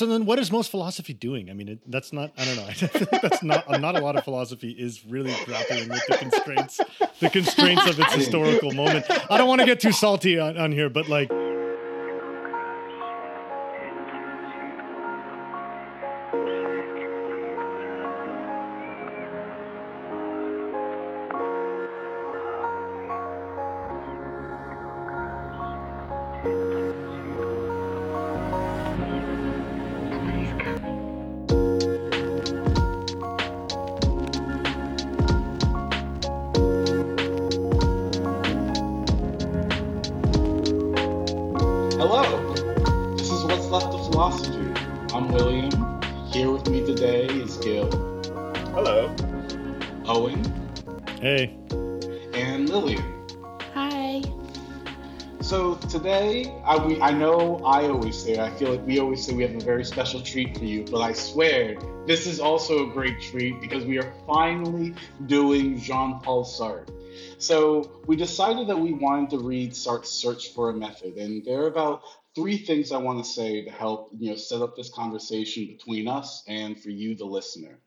so then, what is most philosophy doing? I mean, it, that's not. I don't know. I think that's not. Not a lot of philosophy is really grappling with the constraints, the constraints of its historical moment. I don't want to get too salty on, on here, but like. We, I know I always say, I feel like we always say we have a very special treat for you, but I swear this is also a great treat because we are finally doing Jean Paul Sartre. So we decided that we wanted to read Sartre's Search for a Method, and there are about three things I want to say to help you know set up this conversation between us and for you, the listener.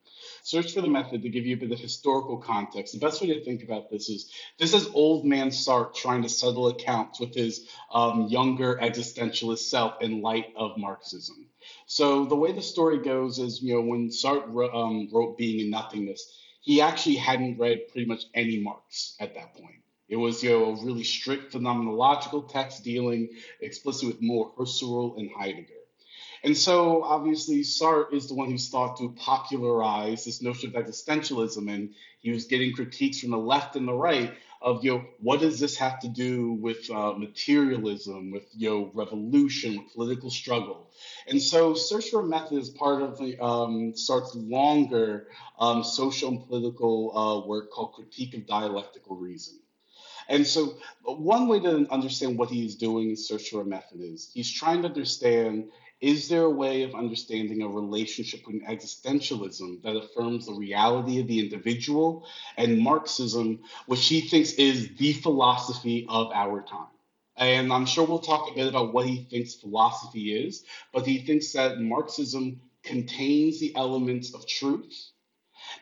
Search for the Method to give you a bit of historical context. The best way to think about this is this is old man Sartre trying to settle accounts with his um, younger existentialist self in light of Marxism. So the way the story goes is, you know, when Sartre um, wrote Being and Nothingness, he actually hadn't read pretty much any Marx at that point. It was, you know, a really strict phenomenological text dealing explicitly with more Husserl and Heidegger. And so, obviously, Sartre is the one who's thought to popularize this notion of existentialism, and he was getting critiques from the left and the right of, you know, what does this have to do with uh, materialism, with, you know, revolution, with political struggle? And so, Search for a Method is part of the um, Sartre's longer um, social and political uh, work called Critique of Dialectical Reason. And so, one way to understand what he is doing in Search for a Method is he's trying to understand is there a way of understanding a relationship between existentialism that affirms the reality of the individual and Marxism, which he thinks is the philosophy of our time? And I'm sure we'll talk a bit about what he thinks philosophy is, but he thinks that Marxism contains the elements of truth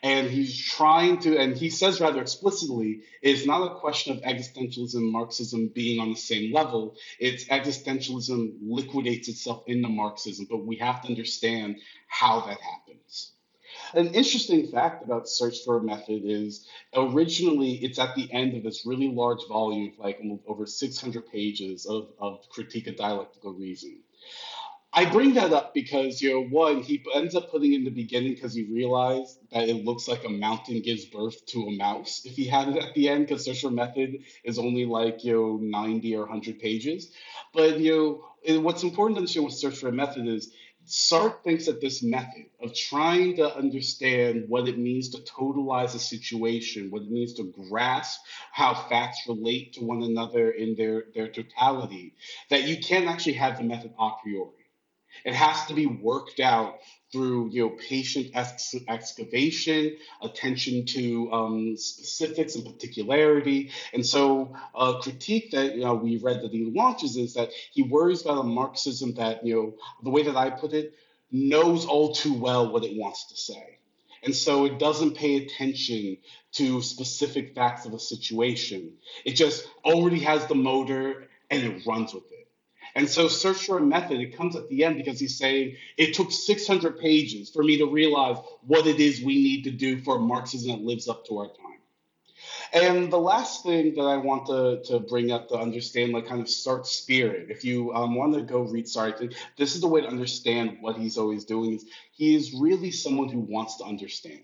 and he's trying to, and he says rather explicitly, it's not a question of existentialism Marxism being on the same level. It's existentialism liquidates itself into Marxism, but we have to understand how that happens. An interesting fact about Search for a Method is originally it's at the end of this really large volume, like over 600 pages of, of critique of dialectical reason. I bring that up because, you know, one, he ends up putting in the beginning because he realized that it looks like a mountain gives birth to a mouse if he had it at the end, because social method is only like, you know, 90 or 100 pages. But, you know, what's important to understand with Search for a Method is Sartre thinks that this method of trying to understand what it means to totalize a situation, what it means to grasp how facts relate to one another in their, their totality, that you can't actually have the method a priori. It has to be worked out through you know patient ex- excavation, attention to um, specifics and particularity, and so a critique that you know we read that he launches is that he worries about a Marxism that you know the way that I put it knows all too well what it wants to say. And so it doesn't pay attention to specific facts of a situation. It just already has the motor and it runs with it. And so search for a method, it comes at the end because he's saying it took 600 pages for me to realize what it is we need to do for Marxism that lives up to our time. And the last thing that I want to, to bring up to understand, like kind of Sartre's spirit, if you um, want to go read Sartre, this is the way to understand what he's always doing. Is he is really someone who wants to understand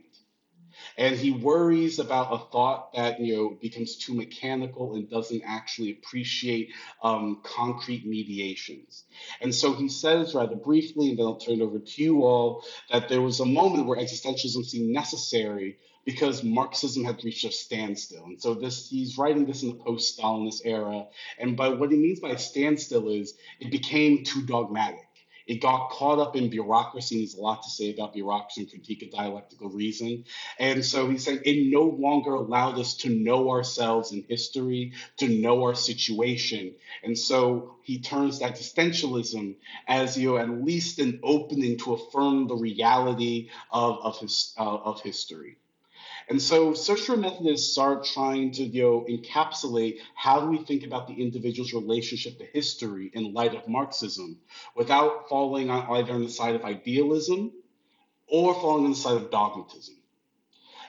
and he worries about a thought that you know becomes too mechanical and doesn't actually appreciate um, concrete mediations. And so he says rather briefly, and then I'll turn it over to you all, that there was a moment where existentialism seemed necessary because Marxism had reached a standstill. And so this he's writing this in the post-Stalinist era. And by what he means by standstill is it became too dogmatic It got caught up in bureaucracy. And there's a lot to say about bureaucracy and critique of dialectical reason. And so he's saying it no longer allowed us to know ourselves in history, to know our situation. And so he turns that existentialism as you know, at least an opening to affirm the reality of, of, his, uh, of history. And so social Methodists Sartre trying to you know, encapsulate how do we think about the individual's relationship to history in light of Marxism without falling on either on the side of idealism or falling on the side of dogmatism.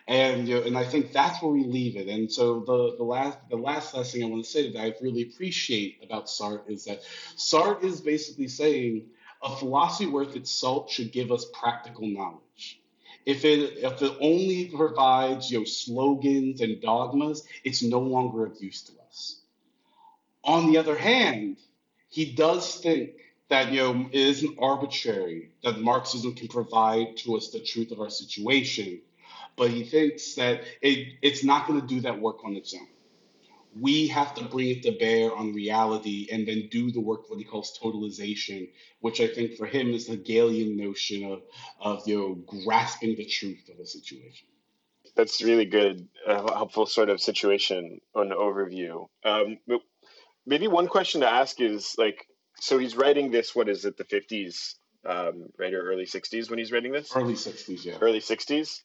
And you know, and I think that's where we leave it. And so the, the last the last last thing I want to say that I really appreciate about Sartre is that Sartre is basically saying a philosophy worth its salt should give us practical knowledge. If it if it only provides you know slogans and dogmas, it's no longer of use to us. On the other hand, he does think that you know it isn't arbitrary that Marxism can provide to us the truth of our situation, but he thinks that it, it's not going to do that work on its own we have to bring it to bear on reality and then do the work what he calls totalization, which I think for him is the Hegelian notion of of you know grasping the truth of a situation. That's really good, uh, helpful sort of situation on overview. Um, maybe one question to ask is like, so he's writing this. What is it? The fifties, um, right, or early sixties when he's writing this? Early sixties, yeah. Early sixties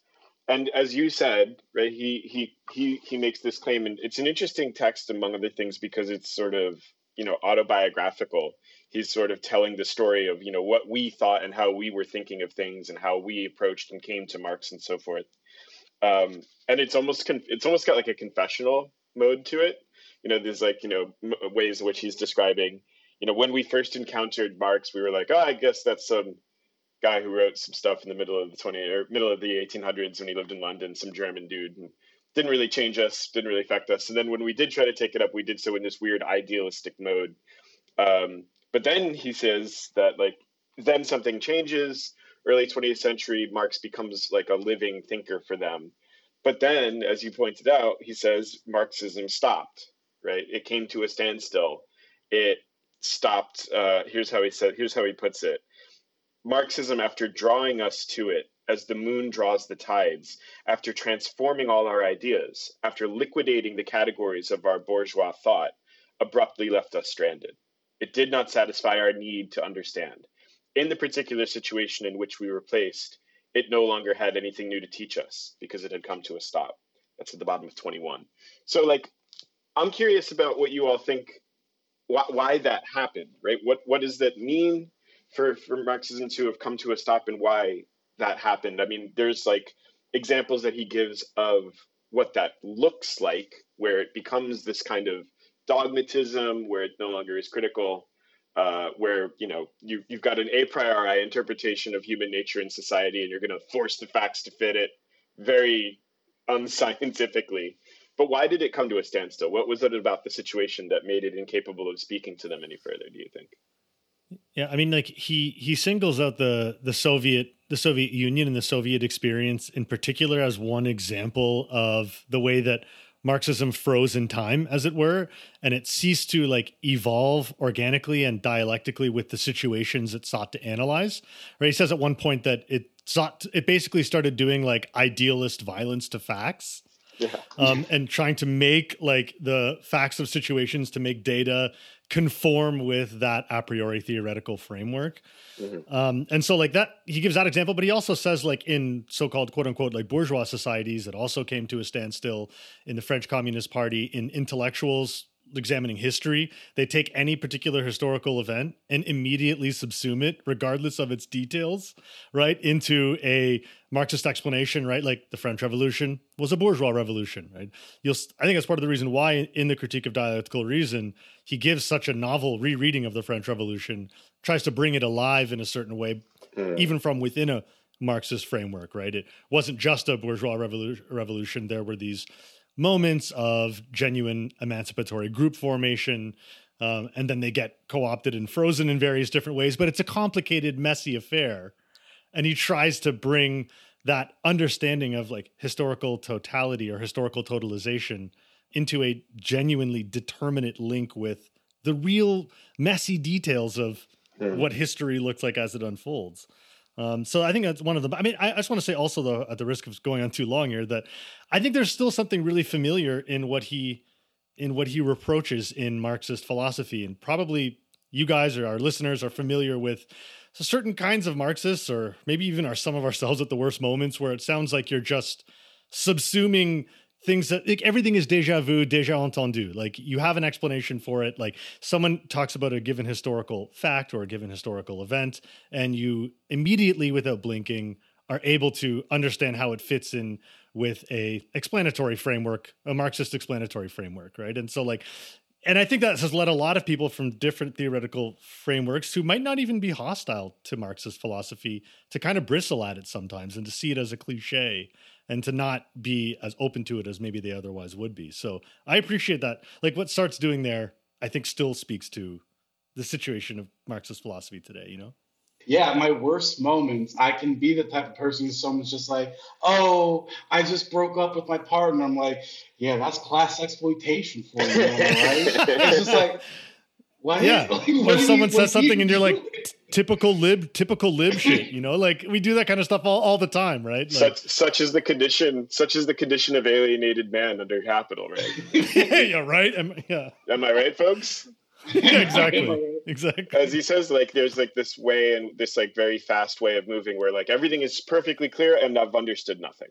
and as you said, right, he he he he makes this claim, and it's an interesting text among other things because it's sort of you know autobiographical. He's sort of telling the story of you know what we thought and how we were thinking of things and how we approached and came to Marx and so forth. Um, and it's almost con- it's almost got like a confessional mode to it. You know, there's like you know m- ways in which he's describing. You know, when we first encountered Marx, we were like, oh, I guess that's some guy who wrote some stuff in the middle of the 20 or middle of the 1800s when he lived in London, some German dude. And didn't really change us, didn't really affect us. And then when we did try to take it up, we did so in this weird idealistic mode. Um, but then he says that like then something changes. Early 20th century, Marx becomes like a living thinker for them. But then, as you pointed out, he says Marxism stopped. Right? It came to a standstill. It stopped. Uh, here's how he said. Here's how he puts it. Marxism, after drawing us to it as the moon draws the tides, after transforming all our ideas, after liquidating the categories of our bourgeois thought, abruptly left us stranded. It did not satisfy our need to understand. In the particular situation in which we were placed, it no longer had anything new to teach us because it had come to a stop. That's at the bottom of 21. So, like, I'm curious about what you all think, why, why that happened, right? What what does that mean? For for Marxism to have come to a stop and why that happened. I mean, there's like examples that he gives of what that looks like, where it becomes this kind of dogmatism, where it no longer is critical, uh, where you know you you've got an a priori interpretation of human nature and society, and you're going to force the facts to fit it very unscientifically. But why did it come to a standstill? What was it about the situation that made it incapable of speaking to them any further? Do you think? Yeah, I mean, like he he singles out the the Soviet the Soviet Union and the Soviet experience in particular as one example of the way that Marxism froze in time, as it were, and it ceased to like evolve organically and dialectically with the situations it sought to analyze. Right? He says at one point that it sought it basically started doing like idealist violence to facts. Yeah. um, and trying to make like the facts of situations to make data conform with that a priori theoretical framework. Mm-hmm. Um, and so like that, he gives that example, but he also says like in so-called quote unquote like bourgeois societies that also came to a standstill in the French Communist Party in intellectuals examining history, they take any particular historical event and immediately subsume it, regardless of its details, right, into a Marxist explanation, right? Like the French Revolution was a bourgeois revolution, right? You'll, I think that's part of the reason why, in the Critique of Dialectical Reason, he gives such a novel rereading of the French Revolution, tries to bring it alive in a certain way, mm. even from within a Marxist framework, right? It wasn't just a bourgeois revolu- revolution. There were these moments of genuine emancipatory group formation. Um, and then they get co opted and frozen in various different ways. But it's a complicated, messy affair. And he tries to bring that understanding of like historical totality or historical totalization into a genuinely determinate link with the real messy details of mm. what history looks like as it unfolds. Um, so I think that's one of the. I mean, I, I just want to say also, though, at the risk of going on too long here, that I think there's still something really familiar in what he in what he reproaches in Marxist philosophy, and probably you guys or our listeners are familiar with certain kinds of Marxists, or maybe even are some of ourselves at the worst moments, where it sounds like you're just subsuming things that like everything is deja vu, deja entendu. Like you have an explanation for it. Like someone talks about a given historical fact or a given historical event, and you immediately, without blinking, are able to understand how it fits in with a explanatory framework, a Marxist explanatory framework, right? And so like and I think that has led a lot of people from different theoretical frameworks who might not even be hostile to Marxist philosophy to kind of bristle at it sometimes and to see it as a cliche and to not be as open to it as maybe they otherwise would be. So I appreciate that. Like what Sartre's doing there, I think still speaks to the situation of Marxist philosophy today, you know? Yeah, my worst moments, I can be the type of person someone's just like, oh, I just broke up with my partner. I'm like, yeah, that's class exploitation for you, right? it's just like, what? Yeah. Like, when someone says something and you're like, typical lib, typical lib shit. You know, like we do that kind of stuff all, all the time, right? Like, such such is the condition. Such is the condition of alienated man under capital, right? yeah, right. Am, yeah. Am I right, folks? yeah, exactly. Exactly. As he says, like there's like this way and this like very fast way of moving where like everything is perfectly clear and I've understood nothing.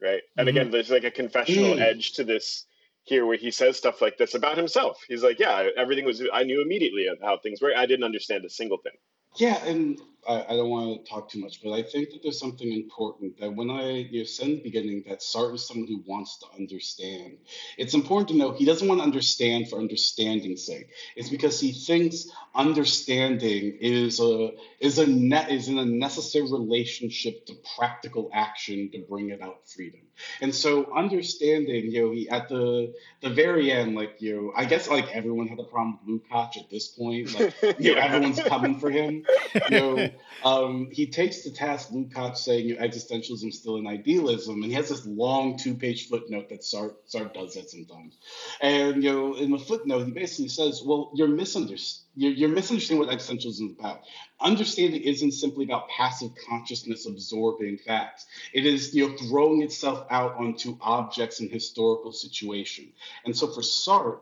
Right. And mm-hmm. again, there's like a confessional mm. edge to this here where he says stuff like this about himself. He's like, Yeah, everything was I knew immediately how things were. I didn't understand a single thing. Yeah, and I, I, don't want to talk too much, but I think that there's something important that when I you know, said in the beginning that Sartre is someone who wants to understand. It's important to know he doesn't want to understand for understanding's sake. It's because he thinks understanding is a is a net is in a necessary relationship to practical action to bring about freedom. And so understanding, you know, he, at the the very end, like you know, I guess like everyone had a problem with Lukács at this point. Like you know, everyone's coming for him. You know, um, he takes to task Lukács saying you know, existentialism is still an idealism, and he has this long two-page footnote that Sartre, Sartre does that sometimes. And you know, in the footnote, he basically says, "Well, you're misunderstanding." You're, you're misunderstanding what existentialism is about. Understanding isn't simply about passive consciousness absorbing facts. It is you know throwing itself out onto objects and historical situation. And so for Sartre,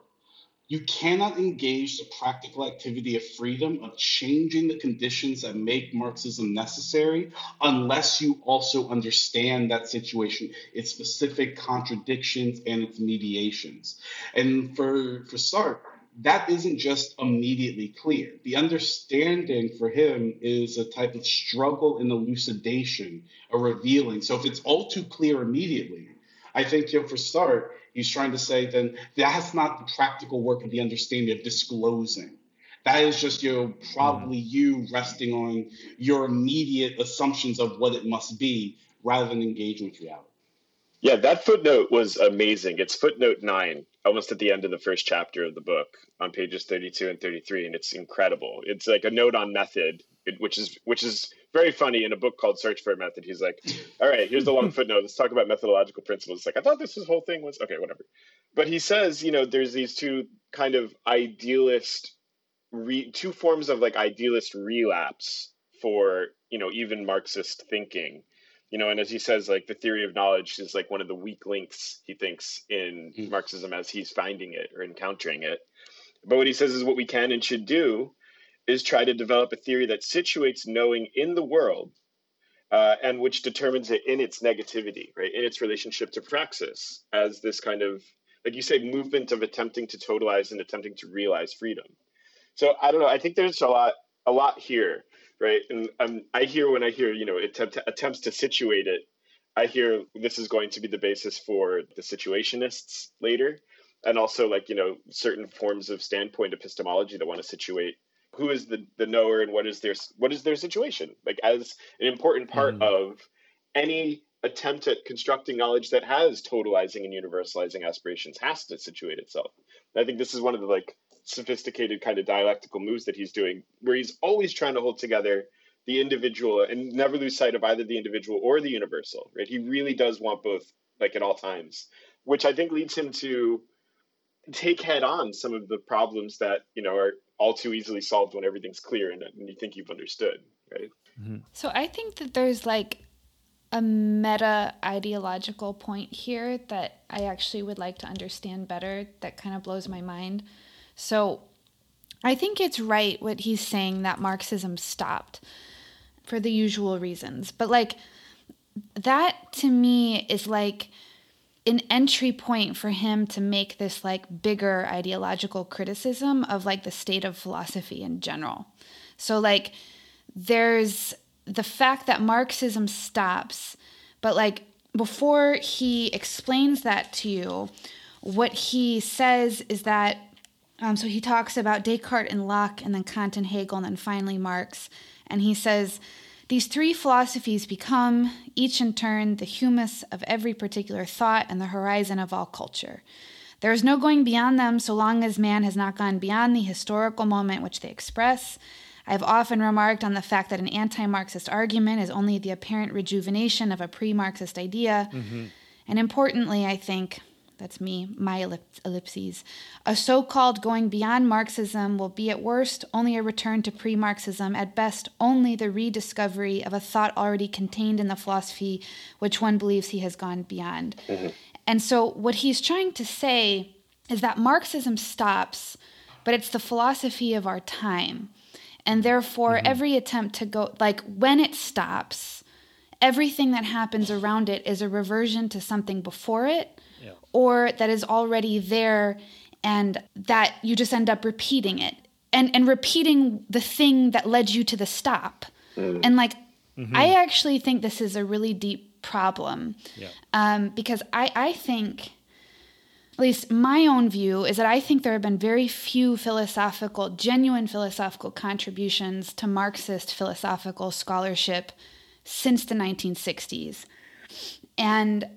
you cannot engage the practical activity of freedom, of changing the conditions that make Marxism necessary, unless you also understand that situation, its specific contradictions and its mediations. And for, for Sartre, that isn't just immediately clear. The understanding for him is a type of struggle and elucidation, a revealing. So if it's all too clear immediately, I think you know, for Sartre, He's trying to say then that's not the practical work of the understanding of disclosing. That is just you know, probably mm-hmm. you resting on your immediate assumptions of what it must be rather than engaging with reality. Yeah, that footnote was amazing. It's footnote nine, almost at the end of the first chapter of the book on pages 32 and 33, and it's incredible. It's like a note on method, which is which is very funny in a book called Search for a Method. He's like, all right, here's the long footnote. Let's talk about methodological principles. It's like, I thought this whole thing was okay, whatever. But he says, you know, there's these two kind of idealist, re, two forms of like idealist relapse for, you know, even Marxist thinking. You know, and as he says, like the theory of knowledge is like one of the weak links he thinks in mm. Marxism as he's finding it or encountering it. But what he says is what we can and should do is try to develop a theory that situates knowing in the world uh, and which determines it in its negativity, right, in its relationship to praxis as this kind of, like you say, movement of attempting to totalize and attempting to realize freedom. So I don't know. I think there's a lot, a lot here, right? And um, I hear when I hear, you know, attempt, attempts to situate it, I hear this is going to be the basis for the situationists later, and also like you know certain forms of standpoint epistemology that want to situate who is the the knower and what is their what is their situation? Like as an important part mm. of any attempt at constructing knowledge that has totalizing and universalizing aspirations has to situate itself. And i think this is one of the like sophisticated kind of dialectical moves that he's doing where he's always trying to hold together the individual and never lose sight of either the individual or the universal right? He really does want both like at all times which i think leads him to take head on some of the problems that you know are all too easily solved when everything's clear and, and you think you've understood, right? Mm-hmm. So I think that there's like a meta ideological point here that I actually would like to understand better that kind of blows my mind. So I think it's right what he's saying that Marxism stopped for the usual reasons. But like that to me is like an entry point for him to make this like bigger ideological criticism of like the state of philosophy in general. So like there's the fact that Marxism stops, but like before he explains that to you, what he says is that um, so he talks about Descartes and Locke, and then Kant and Hegel, and then finally Marx. And he says, These three philosophies become, each in turn, the humus of every particular thought and the horizon of all culture. There is no going beyond them so long as man has not gone beyond the historical moment which they express. I have often remarked on the fact that an anti Marxist argument is only the apparent rejuvenation of a pre Marxist idea. Mm-hmm. And importantly, I think, that's me, my ellipses. A so called going beyond Marxism will be at worst only a return to pre Marxism, at best only the rediscovery of a thought already contained in the philosophy which one believes he has gone beyond. Mm-hmm. And so, what he's trying to say is that Marxism stops, but it's the philosophy of our time. And therefore, mm-hmm. every attempt to go, like when it stops, everything that happens around it is a reversion to something before it. Or that is already there and that you just end up repeating it and and repeating the thing that led you to the stop mm. and like mm-hmm. i actually think this is a really deep problem yeah. um, because i i think at least my own view is that i think there have been very few philosophical genuine philosophical contributions to marxist philosophical scholarship since the 1960s and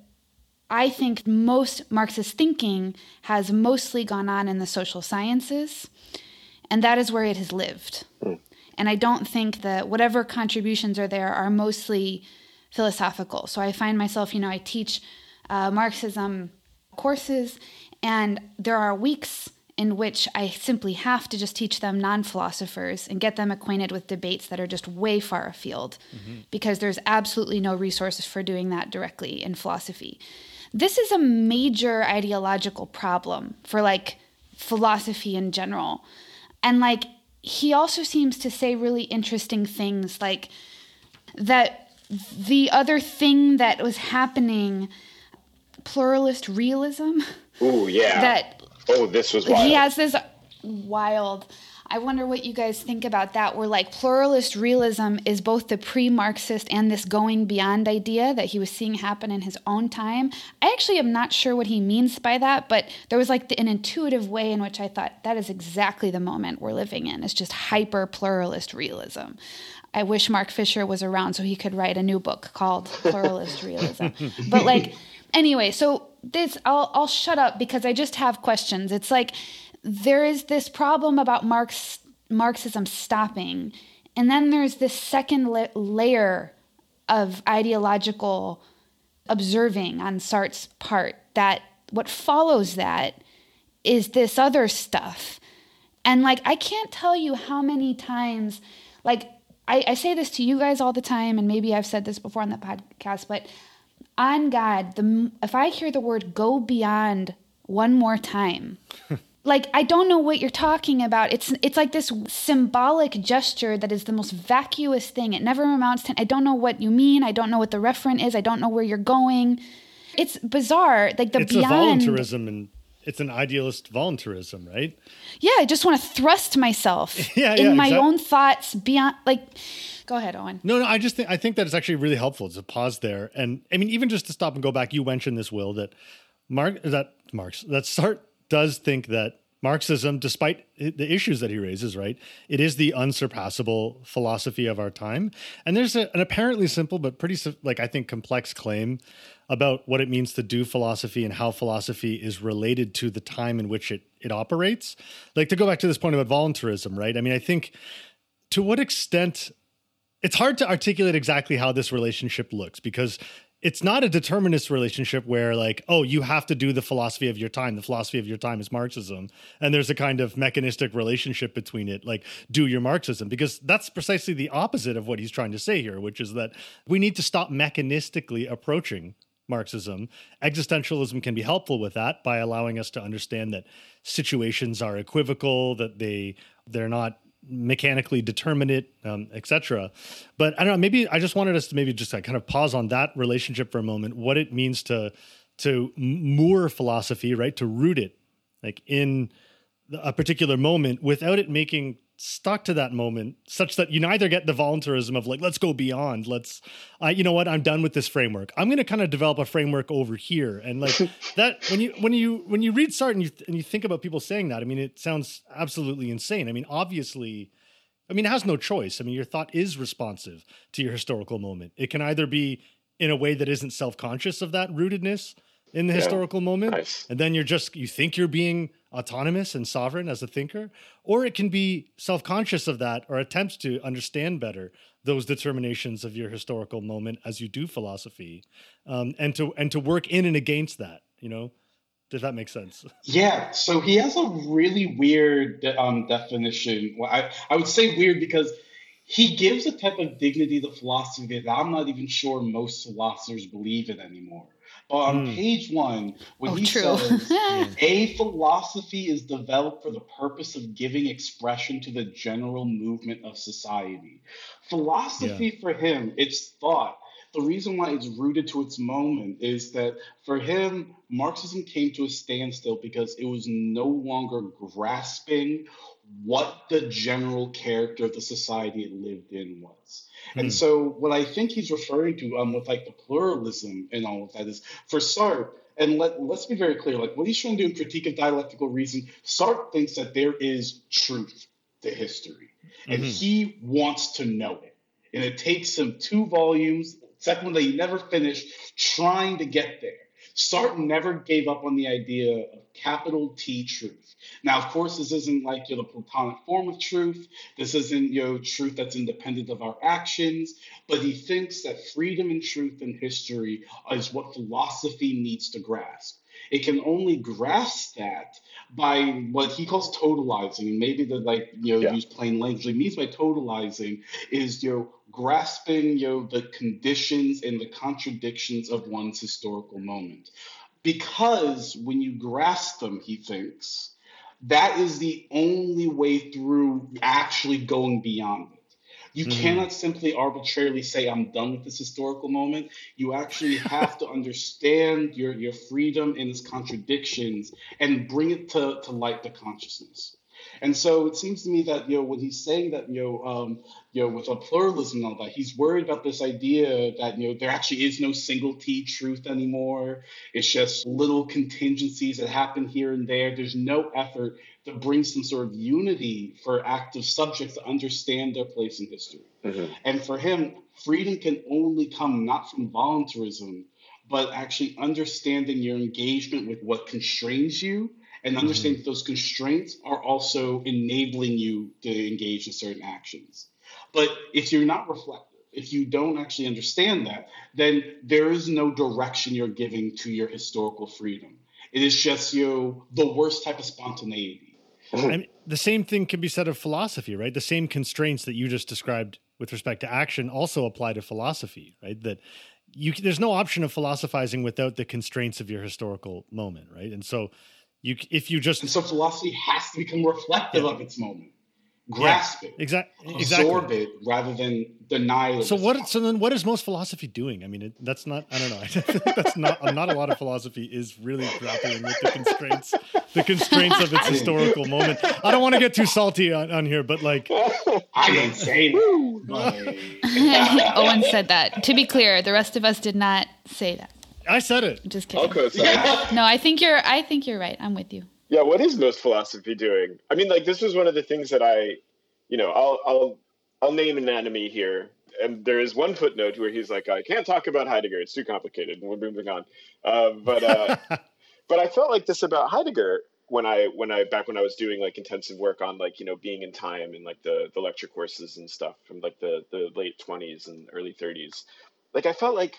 I think most Marxist thinking has mostly gone on in the social sciences, and that is where it has lived. Mm. And I don't think that whatever contributions are there are mostly philosophical. So I find myself, you know, I teach uh, Marxism courses, and there are weeks in which I simply have to just teach them non philosophers and get them acquainted with debates that are just way far afield mm-hmm. because there's absolutely no resources for doing that directly in philosophy. This is a major ideological problem for like philosophy in general. And like he also seems to say really interesting things like that the other thing that was happening pluralist realism. Oh yeah. That oh this was wild. He has this wild I wonder what you guys think about that, where like pluralist realism is both the pre Marxist and this going beyond idea that he was seeing happen in his own time. I actually am not sure what he means by that, but there was like the, an intuitive way in which I thought that is exactly the moment we're living in. It's just hyper pluralist realism. I wish Mark Fisher was around so he could write a new book called Pluralist Realism. But like, anyway, so this, I'll, I'll shut up because I just have questions. It's like, there is this problem about Marx, Marxism stopping. And then there's this second la- layer of ideological observing on Sartre's part that what follows that is this other stuff. And like, I can't tell you how many times, like, I, I say this to you guys all the time, and maybe I've said this before on the podcast, but on God, the, if I hear the word go beyond one more time, like I don't know what you're talking about. It's it's like this symbolic gesture that is the most vacuous thing. It never amounts to I don't know what you mean. I don't know what the referent is. I don't know where you're going. It's bizarre. Like the it's beyond a voluntarism and it's an idealist voluntarism, right? Yeah, I just want to thrust myself yeah, in yeah, my exactly. own thoughts beyond like go ahead, Owen. No, no, I just think I think that it's actually really helpful to pause there. And I mean, even just to stop and go back, you mentioned this, Will, that Mark is that Marx that Sartre does think that Marxism, despite the issues that he raises, right, it is the unsurpassable philosophy of our time. And there's a, an apparently simple but pretty, like I think, complex claim about what it means to do philosophy and how philosophy is related to the time in which it it operates. Like to go back to this point about voluntarism, right? I mean, I think to what extent it's hard to articulate exactly how this relationship looks because it's not a determinist relationship where like oh you have to do the philosophy of your time. The philosophy of your time is marxism. And there's a kind of mechanistic relationship between it like do your marxism. Because that's precisely the opposite of what he's trying to say here which is that we need to stop mechanistically approaching marxism. Existentialism can be helpful with that by allowing us to understand that situations are equivocal that they they're not mechanically determinate, um, etc. But I don't know. Maybe I just wanted us to maybe just like kind of pause on that relationship for a moment. What it means to to moor philosophy, right? To root it like in a particular moment without it making stuck to that moment such that you neither get the voluntarism of like let's go beyond let's i you know what i'm done with this framework. I'm going to kind of develop a framework over here. And like that when you when you when you read sartre and you and you think about people saying that i mean it sounds absolutely insane. I mean obviously i mean it has no choice. I mean your thought is responsive to your historical moment. It can either be in a way that isn't self-conscious of that rootedness in the yeah. historical moment nice. and then you're just you think you're being autonomous and sovereign as a thinker or it can be self-conscious of that or attempts to understand better those determinations of your historical moment as you do philosophy um, and to and to work in and against that you know does that make sense yeah so he has a really weird um, definition well, I, I would say weird because he gives a type of dignity to philosophy that i'm not even sure most philosophers believe in anymore on mm. page one when oh, he true. says a philosophy is developed for the purpose of giving expression to the general movement of society. Philosophy yeah. for him, it's thought. The reason why it's rooted to its moment is that for him, Marxism came to a standstill because it was no longer grasping what the general character of the society it lived in was. And hmm. so, what I think he's referring to um, with like the pluralism and all of that is for Sartre, and let, let's be very clear like what he's trying to do in critique of dialectical reason, Sartre thinks that there is truth to history, and mm-hmm. he wants to know it. And it takes him two volumes, second one that he never finished, trying to get there. Sartre never gave up on the idea of capital T truth. Now, of course, this isn't like you know, the Platonic form of truth. This isn't you know truth that's independent of our actions. But he thinks that freedom and truth in history is what philosophy needs to grasp. It can only grasp that by what he calls totalizing. And maybe the like you know yeah. use plain language. He means by totalizing is you know grasping you know the conditions and the contradictions of one's historical moment. Because when you grasp them, he thinks that is the only way through actually going beyond it. You mm-hmm. cannot simply arbitrarily say, I'm done with this historical moment. You actually have to understand your, your freedom and its contradictions and bring it to, to light the consciousness. And so it seems to me that you know when he's saying that you know um, you know with a pluralism and all that, he's worried about this idea that you know there actually is no single T truth anymore. It's just little contingencies that happen here and there. There's no effort to bring some sort of unity for active subjects to understand their place in history. Mm-hmm. And for him, freedom can only come not from voluntarism, but actually understanding your engagement with what constrains you and understand mm-hmm. that those constraints are also enabling you to engage in certain actions. But if you're not reflective, if you don't actually understand that, then there is no direction you're giving to your historical freedom. It is just you know, the worst type of spontaneity. Mean, the same thing can be said of philosophy, right? The same constraints that you just described with respect to action also apply to philosophy, right? That you there's no option of philosophizing without the constraints of your historical moment, right? And so you if you just and so philosophy has to become reflective yeah. of its moment grasp yeah, it, exactly, absorb it rather than deny it. So what? So then, what is most philosophy doing? I mean, it, that's not. I don't know. I think that's not. Not a lot of philosophy is really grappling with the constraints, the constraints of its historical moment. I don't want to get too salty on, on here, but like, I didn't say that. Owen said that. To be clear, the rest of us did not say that. I said it. Just kidding. Okay, no, I think you're. I think you're right. I'm with you. Yeah, what is most philosophy doing? I mean, like this was one of the things that I, you know, I'll I'll I'll name an enemy here. And there is one footnote where he's like, I can't talk about Heidegger; it's too complicated, and we're moving on. Uh, but uh, but I felt like this about Heidegger when I when I back when I was doing like intensive work on like you know Being and Time and like the the lecture courses and stuff from like the the late twenties and early thirties. Like I felt like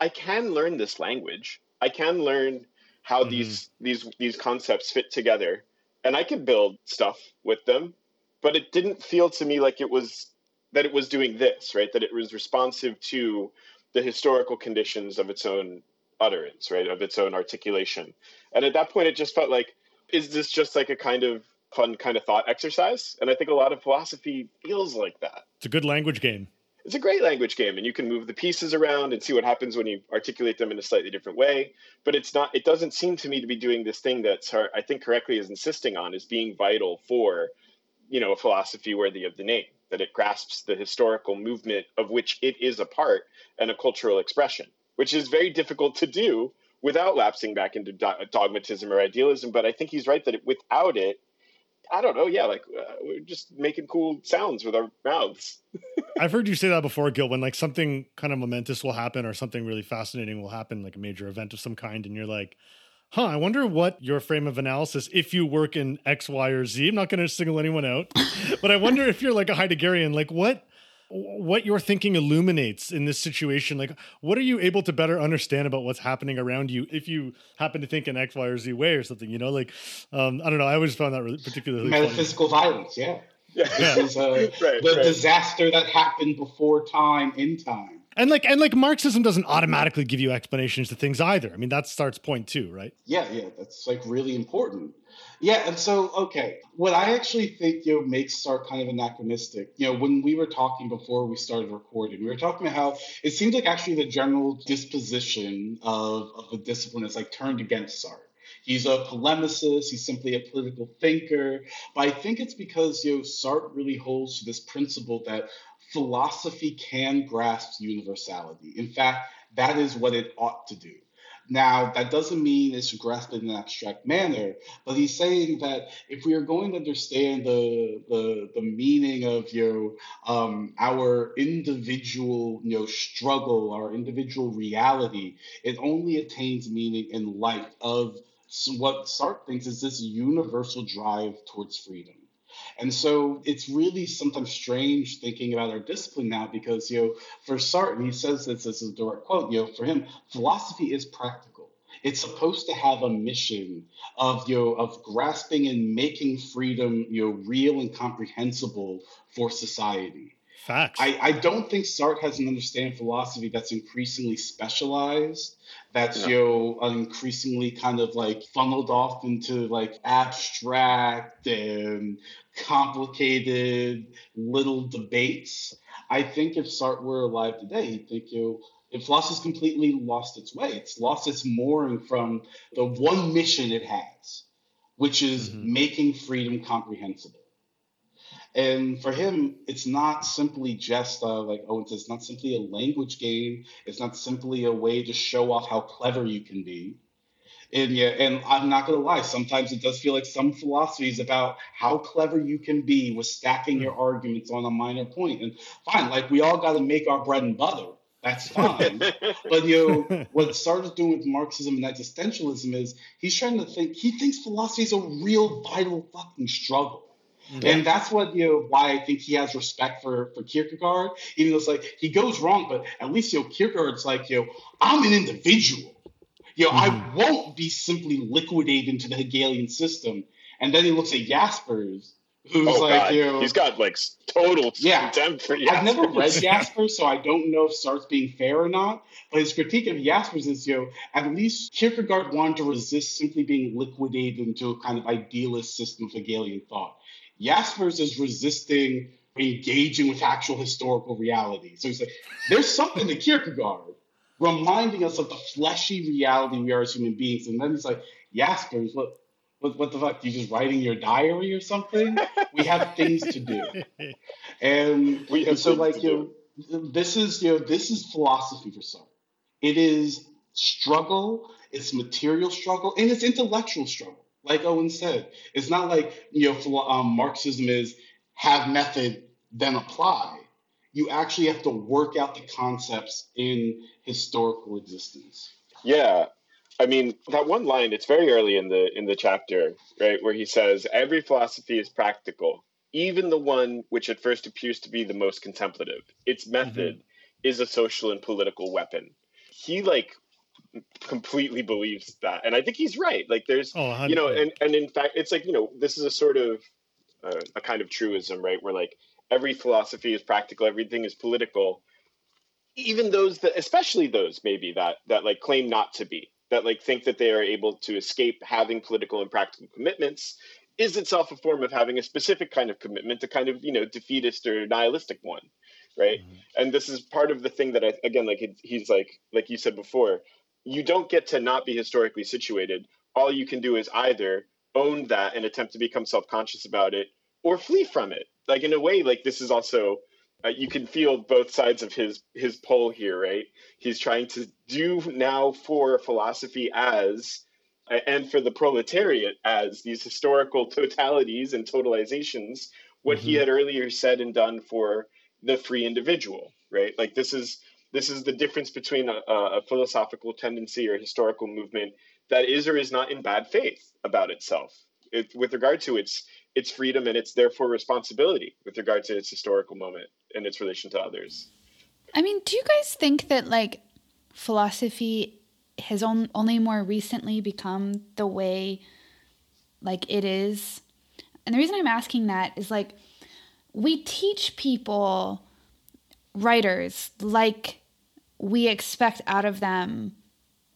I can learn this language. I can learn how Mhm. these these these concepts fit together, and I can build stuff with them. But it didn't feel to me like it was that it was doing this right. That it was responsive to the historical conditions of its own utterance, right, of its own articulation. And at that point, it just felt like, is this just like a kind of fun kind of thought exercise? And I think a lot of philosophy feels like that It's a good language game. It's a great language game and you can move the pieces around and see what happens when you articulate them in a slightly different way. But it's not it doesn't seem to me to be doing this thing that i think correctly is insisting on is being vital for you know a philosophy worthy of the name that it grasps the historical movement of which it is a part and a cultural expression which is very difficult to do without lapsing back into do- dogmatism or idealism. But i think he's right that it, without it i don't know yeah like uh, we're just making cool sounds with our mouths I've heard you say that before, Gil, when like something kind of momentous will happen or something really fascinating will happen, like a major event of some kind, and you're like, huh, I wonder what your frame of analysis, if you work in X, Y, or Z. I'm not going to single anyone out, but I wonder if you're like a Heideggerian, like what what your thinking illuminates in this situation like what are you able to better understand about what's happening around you if you happen to think in x y or z way or something you know like um i don't know i always found that really particularly funny. Metaphysical violence, yeah. yeah This is uh, right, the right. disaster that happened before time, in time. And like and like marxism doesn't automatically give you explanations to things either i mean that Sartre's point two right Yeah, yeah, that's like really important. Yeah, and so okay, what I actually think you know makes Sartre kind of anachronistic. You know, when we were talking before we started recording, we were talking about how it seems like actually the general disposition of, of the discipline is like turned against Sartre. He's a polemicist. He's simply a political thinker. But I think it's because you know Sartre really holds to this principle that philosophy can grasp universality. In fact, that is what it ought to do. Now, that doesn't mean it's grasped in an abstract manner, but he's saying that if we are going to understand the the, the meaning of you know, um, our individual you know struggle, our individual reality, it only attains meaning in light of what Sartre thinks is this universal drive towards freedom. And so it's really sometimes strange thinking about our discipline now because, you know, for Sartre, he says this as a direct quote, you know, for him, philosophy is practical. It's supposed to have a mission of, you know, of grasping and making freedom, you know, real and comprehensible for society. Facts I, I don't think Sartre has an understanding of philosophy that's increasingly specialized, that's No. you know increasingly kind of like funneled off into like abstract and complicated little debates. I think if Sartre were alive today, he'd think you know, if philosophy's completely lost its way, it's lost its mooring from the one mission it has, which is Mhm. making freedom comprehensible. And for him, it's not simply just uh, like Owen says, it's not simply a language game. It's not simply a way to show off how clever you can be. And yeah, and I'm not gonna lie, sometimes it does feel like some philosophies about how clever you can be with stacking your arguments on a minor point. And fine, like we all gotta make our bread and butter. That's fine. But you know, what Sartre's doing with Marxism and existentialism is he's trying to think. He thinks philosophy is a real, vital fucking struggle, and that's what you know. Why I think he has respect for for Kierkegaard, even though it's like he goes wrong, but at least you know Kierkegaard's like you know I'm an individual. You know, I mm-hmm. won't be simply liquidated into the Hegelian system. And then he looks at Jaspers, who's oh like god you know he's got like total Yeah. contempt for Yeah, I've never read Jaspers. So I don't know if Sartre's being fair or not. But his critique of Jaspers is, you know, at least Kierkegaard wanted to resist simply being liquidated into a kind of idealist system of Hegelian thought. Jaspers is resisting engaging with actual historical reality. So he's like, there's something to Kierkegaard reminding us of the fleshy reality we are as human beings. And then he's like, Jaspers, what, what, what the fuck? You just writing your diary or something? We have things to do. And, We and so like you know, this is you know this is philosophy for some. It is struggle, it's material struggle, and it's intellectual struggle. Like Owen said, it's not like you know um, Marxism is have method then apply. You actually have to work out the concepts in historical existence. Yeah. I mean, that one line, it's very early in the in the chapter, right, where he says, Every philosophy is practical, even the one which at first appears to be the most contemplative. Its method is a social and political weapon. he like completely believes that, and I think he's right. Like there's, Oh, you know, and and in fact, it's like you know, this is a sort of uh, a kind of truism, right? Where like every philosophy is practical, everything is political. Even those that, especially those maybe that that like claim not to be, that like think that they are able to escape having political and practical commitments, is itself a form of having a specific kind of commitment, a kind of you know defeatist or nihilistic one, right? And this is part of the thing that I again like he's like like you said before, you don't get to not be historically situated. All you can do is either own that and attempt to become self-conscious about it or flee from it like in a way like this is also uh, you can feel both sides of his his pole here right he's trying to do now for philosophy as and for the proletariat as these historical totalities and totalizations what he Mhm. had earlier said and done for the free individual right like this is this is the difference between a, a philosophical tendency or historical movement that is or is not in bad faith about itself it, with regard to its its freedom and its therefore responsibility with regard to its historical moment and its relation to others. I mean, do you guys think that like philosophy has on, only more recently become the way like it is? And the reason I'm asking that is like we teach people writers like we expect out of them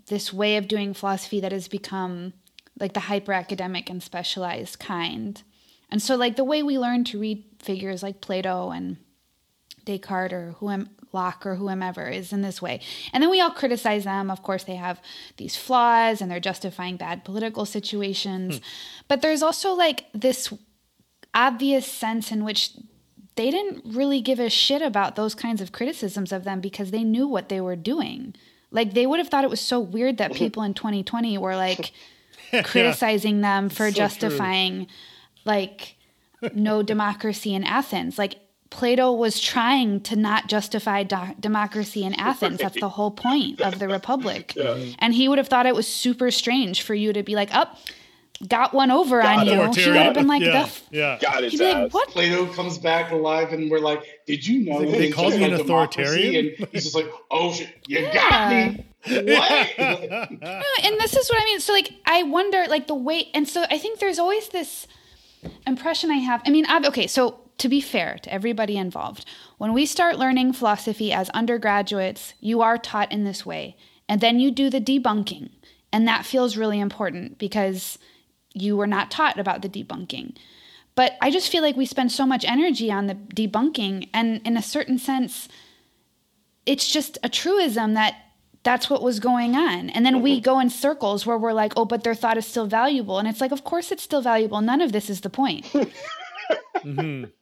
this way of doing philosophy that has become like the hyper academic and specialized kind. And so like the way we learn to read figures like Plato and Descartes or Hume Locke or whomever is in this way. And then we all criticize them. Of course, they have these flaws and they're justifying bad political situations. Hmm. But there's also like this obvious sense in which they didn't really give a shit about those kinds of criticisms of them because they knew what they were doing. Like they would have thought it was so weird that people in 2020 were like criticizing them for So true. justifying like no democracy in Athens. Like Plato was trying to not justify do- democracy in Athens. That's the whole point of the republic. And he would have thought it was super strange for you to be like, "Up, got one over on you." He would have been like, yeah, "The f- yeah. God, He'd his be like, ass. "What? Plato comes back alive, and we're like, "Did you know He's like, they called just me an authoritarian? And he's just like, "Oh shit, you got me." What? and this is what I mean. So like I wonder like the way and so I think there's always this impression I have. I mean, I've, okay, so to be fair to everybody involved, when we start learning philosophy as undergraduates, you are taught in this way. And then you do the debunking. And that feels really important because you were not taught about the debunking. But I just feel like we spend so much energy on the debunking and in a certain sense it's just a truism that that's what was going on. And then we mm-hmm. go in circles where we're like, oh, but their thought is still valuable. And it's like, of course it's still valuable. None of this is the point. the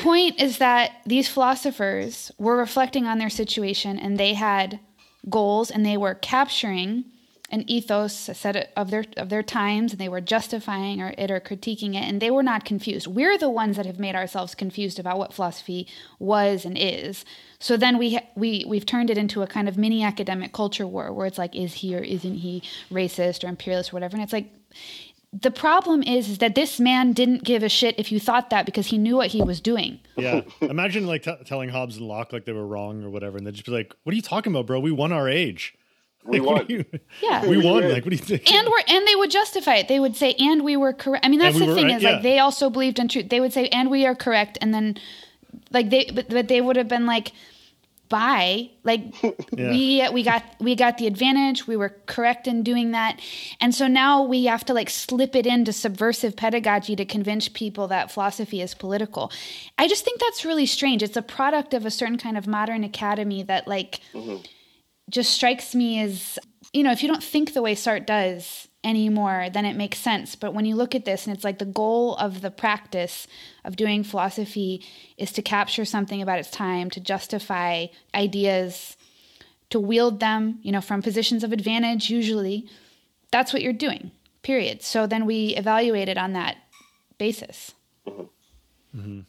point is that these philosophers were reflecting on their situation and they had goals and they were capturing an ethos set of their of their times and they were justifying or it or critiquing it and they were not confused. We're the ones that have made ourselves confused about what philosophy was and is. So then we we we've turned it into a kind of mini academic culture war where it's like is he or isn't he racist or imperialist or whatever? And it's like the problem is, is that this man didn't give a shit if you thought that because he knew what he was doing. yeah. Imagine like t- telling Hobbes and Locke like they were wrong or whatever, and they'd just be like, "What are you talking about, bro? We won our age. We Like, won. you- Yeah. we won. Like, what do you think? and we're and they would justify it. They would say, "And we were correct." I mean, that's we the were thing right, is yeah. like they also believed in truth. They would say, "And we are correct," and then like they but, but they would have been like, "Bye." Like Yeah. we we got we got the advantage. We were correct in doing that, and so now we have to like slip it into subversive pedagogy to convince people that philosophy is political. I just think that's really strange. It's a product of a certain kind of modern academy that like mm-hmm. just strikes me as you know if you don't think the way Sartre does anymore then it makes sense. But when you look at this and it's like the goal of the practice of doing philosophy is to capture something about its time to justify ideas to wield them you know from positions of advantage usually that's what you're doing period. So then we evaluate it on that basis mm-hmm. Mm-hmm.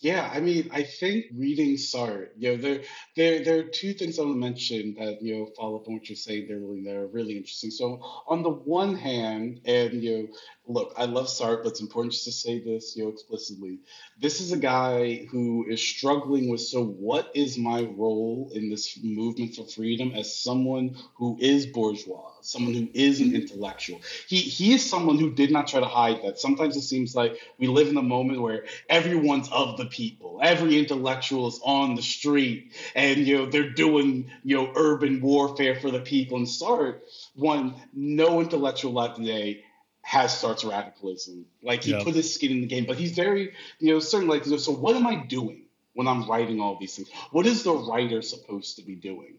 Yeah, I mean, I think reading Sartre, you know, there, there, there are two things I want to mention that you know follow up on what you're saying. They're really, they're really interesting. So, on the one hand, and you know, look, I love Sartre, but it's important just to say this, you know, explicitly. This is a guy who is struggling with so what is my role in this movement for freedom as someone who is bourgeois, someone who is an intellectual. He he is someone who did not try to hide that. Sometimes it seems like we live in a moment where everyone's of the people. Every intellectual is on the street and you know they're doing, you know, urban warfare for the people. And Sartre, one, no intellectual left today has Sartre's radicalism. Like he put his skin in the game, but he's very, you know, certain like so what am I doing when I'm writing all these things? What is the writer supposed to be doing?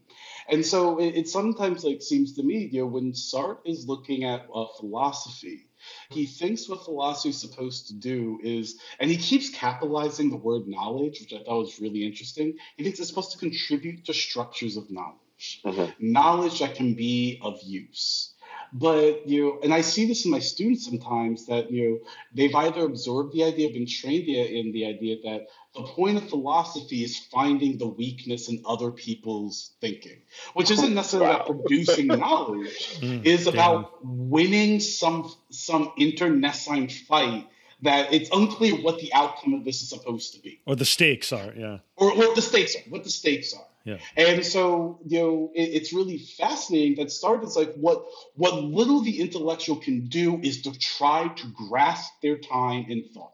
And so it, it sometimes like seems to me, you know, when Sartre is looking at uh, philosophy, he thinks what philosophy is supposed to do is, and he keeps capitalizing the word knowledge, which I thought was really interesting. He thinks it's supposed to contribute to structures of knowledge, mm-hmm. knowledge that can be of use. But you know, and I see this in my students sometimes that you know they've either absorbed the idea, been trained in the idea that the point of philosophy is finding the weakness in other people's thinking, which isn't necessarily wow. about producing knowledge. Mm, is about winning some some internecine fight that it's unclear what the outcome of this is supposed to be, or the stakes are, yeah, or what the stakes are, what the stakes are. Yeah. And so, you know, it, it's really fascinating that started like what what little the intellectual can do is to try to grasp their time in thought.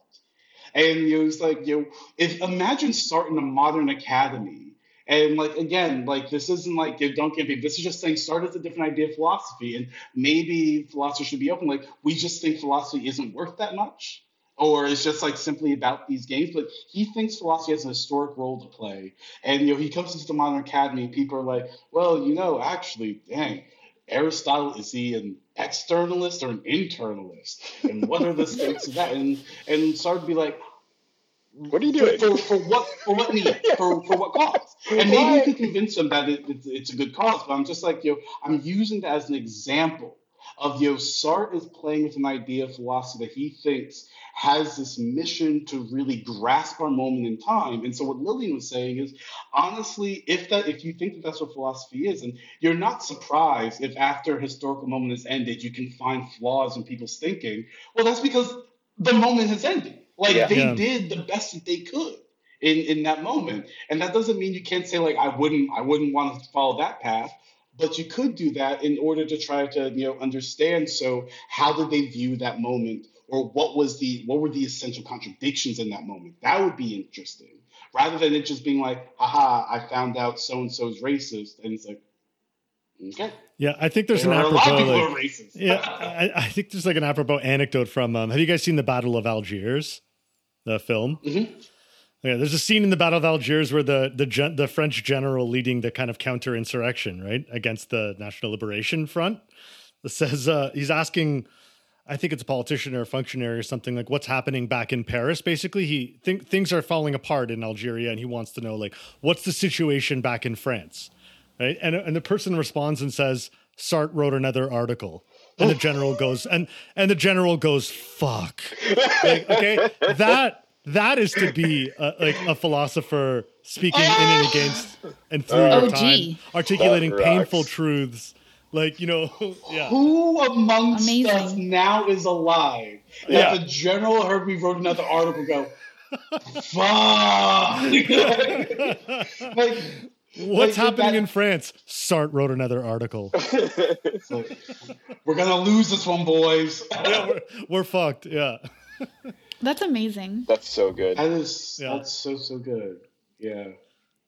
And you know, it's like, you know, if imagine Sartre in a modern academy. And like again, like this isn't like don't get me. This is just saying start a different idea of philosophy, and maybe philosophy should be open. Like we just think philosophy isn't worth that much, or it's just like simply about these games. But he thinks philosophy has an historic role to play. And you know, he comes into the modern academy, people are like, well, you know, actually, dang, Aristotle is he an externalist or an internalist? And what are the stakes of that? And and start to be like, what are you doing? For, for, for what for what need? For, for what cause? And maybe you can convince them that it, it's, it's a good cause, but I'm just like, you know, I'm using that as an example of you know, Sartre is playing with an idea of philosophy that he thinks has this mission to really grasp our moment in time. And so what Lillian was saying is, honestly, if that if you think that that's what philosophy is, and you're not surprised if after a historical moment has ended, you can find flaws in people's thinking. Well, that's because the moment has ended. Like yeah. they yeah. did the best that they could in in that moment, and that doesn't mean you can't say like I wouldn't I wouldn't want to follow that path. But you could do that in order to try to you know understand. So how did they view that moment? or what was the what were the essential contradictions in that moment? That would be interesting, rather than it just being like, haha, I found out so and so's racist, and it's like, okay. Yeah, I think there's there an apropos. Like, yeah, I, I, think there's like an apropos anecdote from. Um, have you guys seen the Battle of Algiers, the film? Mm-hmm. Yeah, there's a scene in the Battle of Algiers where the the gen- the French general leading the kind of counter insurrection, right, against the National Liberation Front, says uh, he's asking I think it's a politician or a functionary or something like what's happening back in Paris. Basically, he think things are falling apart in Algeria, and he wants to know like what's the situation back in France, right? And and the person responds and says, "Sartre wrote another article." And the general goes and and the general goes, "Fuck." Like, okay, that that is to be a, like a philosopher speaking in and against and through your time, articulating painful truths like, you know, yeah. Who amongst Amazing. us now is alive? Yeah. If the general heard me wrote another article, go, fuck. like, What's like, happening that, in France? Sartre wrote another article. Like, we're gonna lose this one, boys. yeah, we're, we're fucked. Yeah. That's amazing. That's so good. That is yeah. that's so so good. Yeah.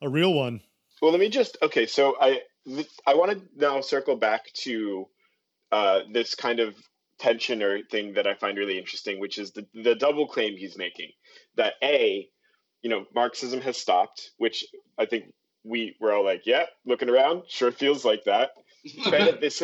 A real one. Well, let me just okay. So I I want to now circle back to uh, this kind of tension or thing that I find really interesting, which is the, the double claim he's making that A, you know, Marxism has stopped, which I think we were all like, yeah, looking around, sure feels like that. But at this,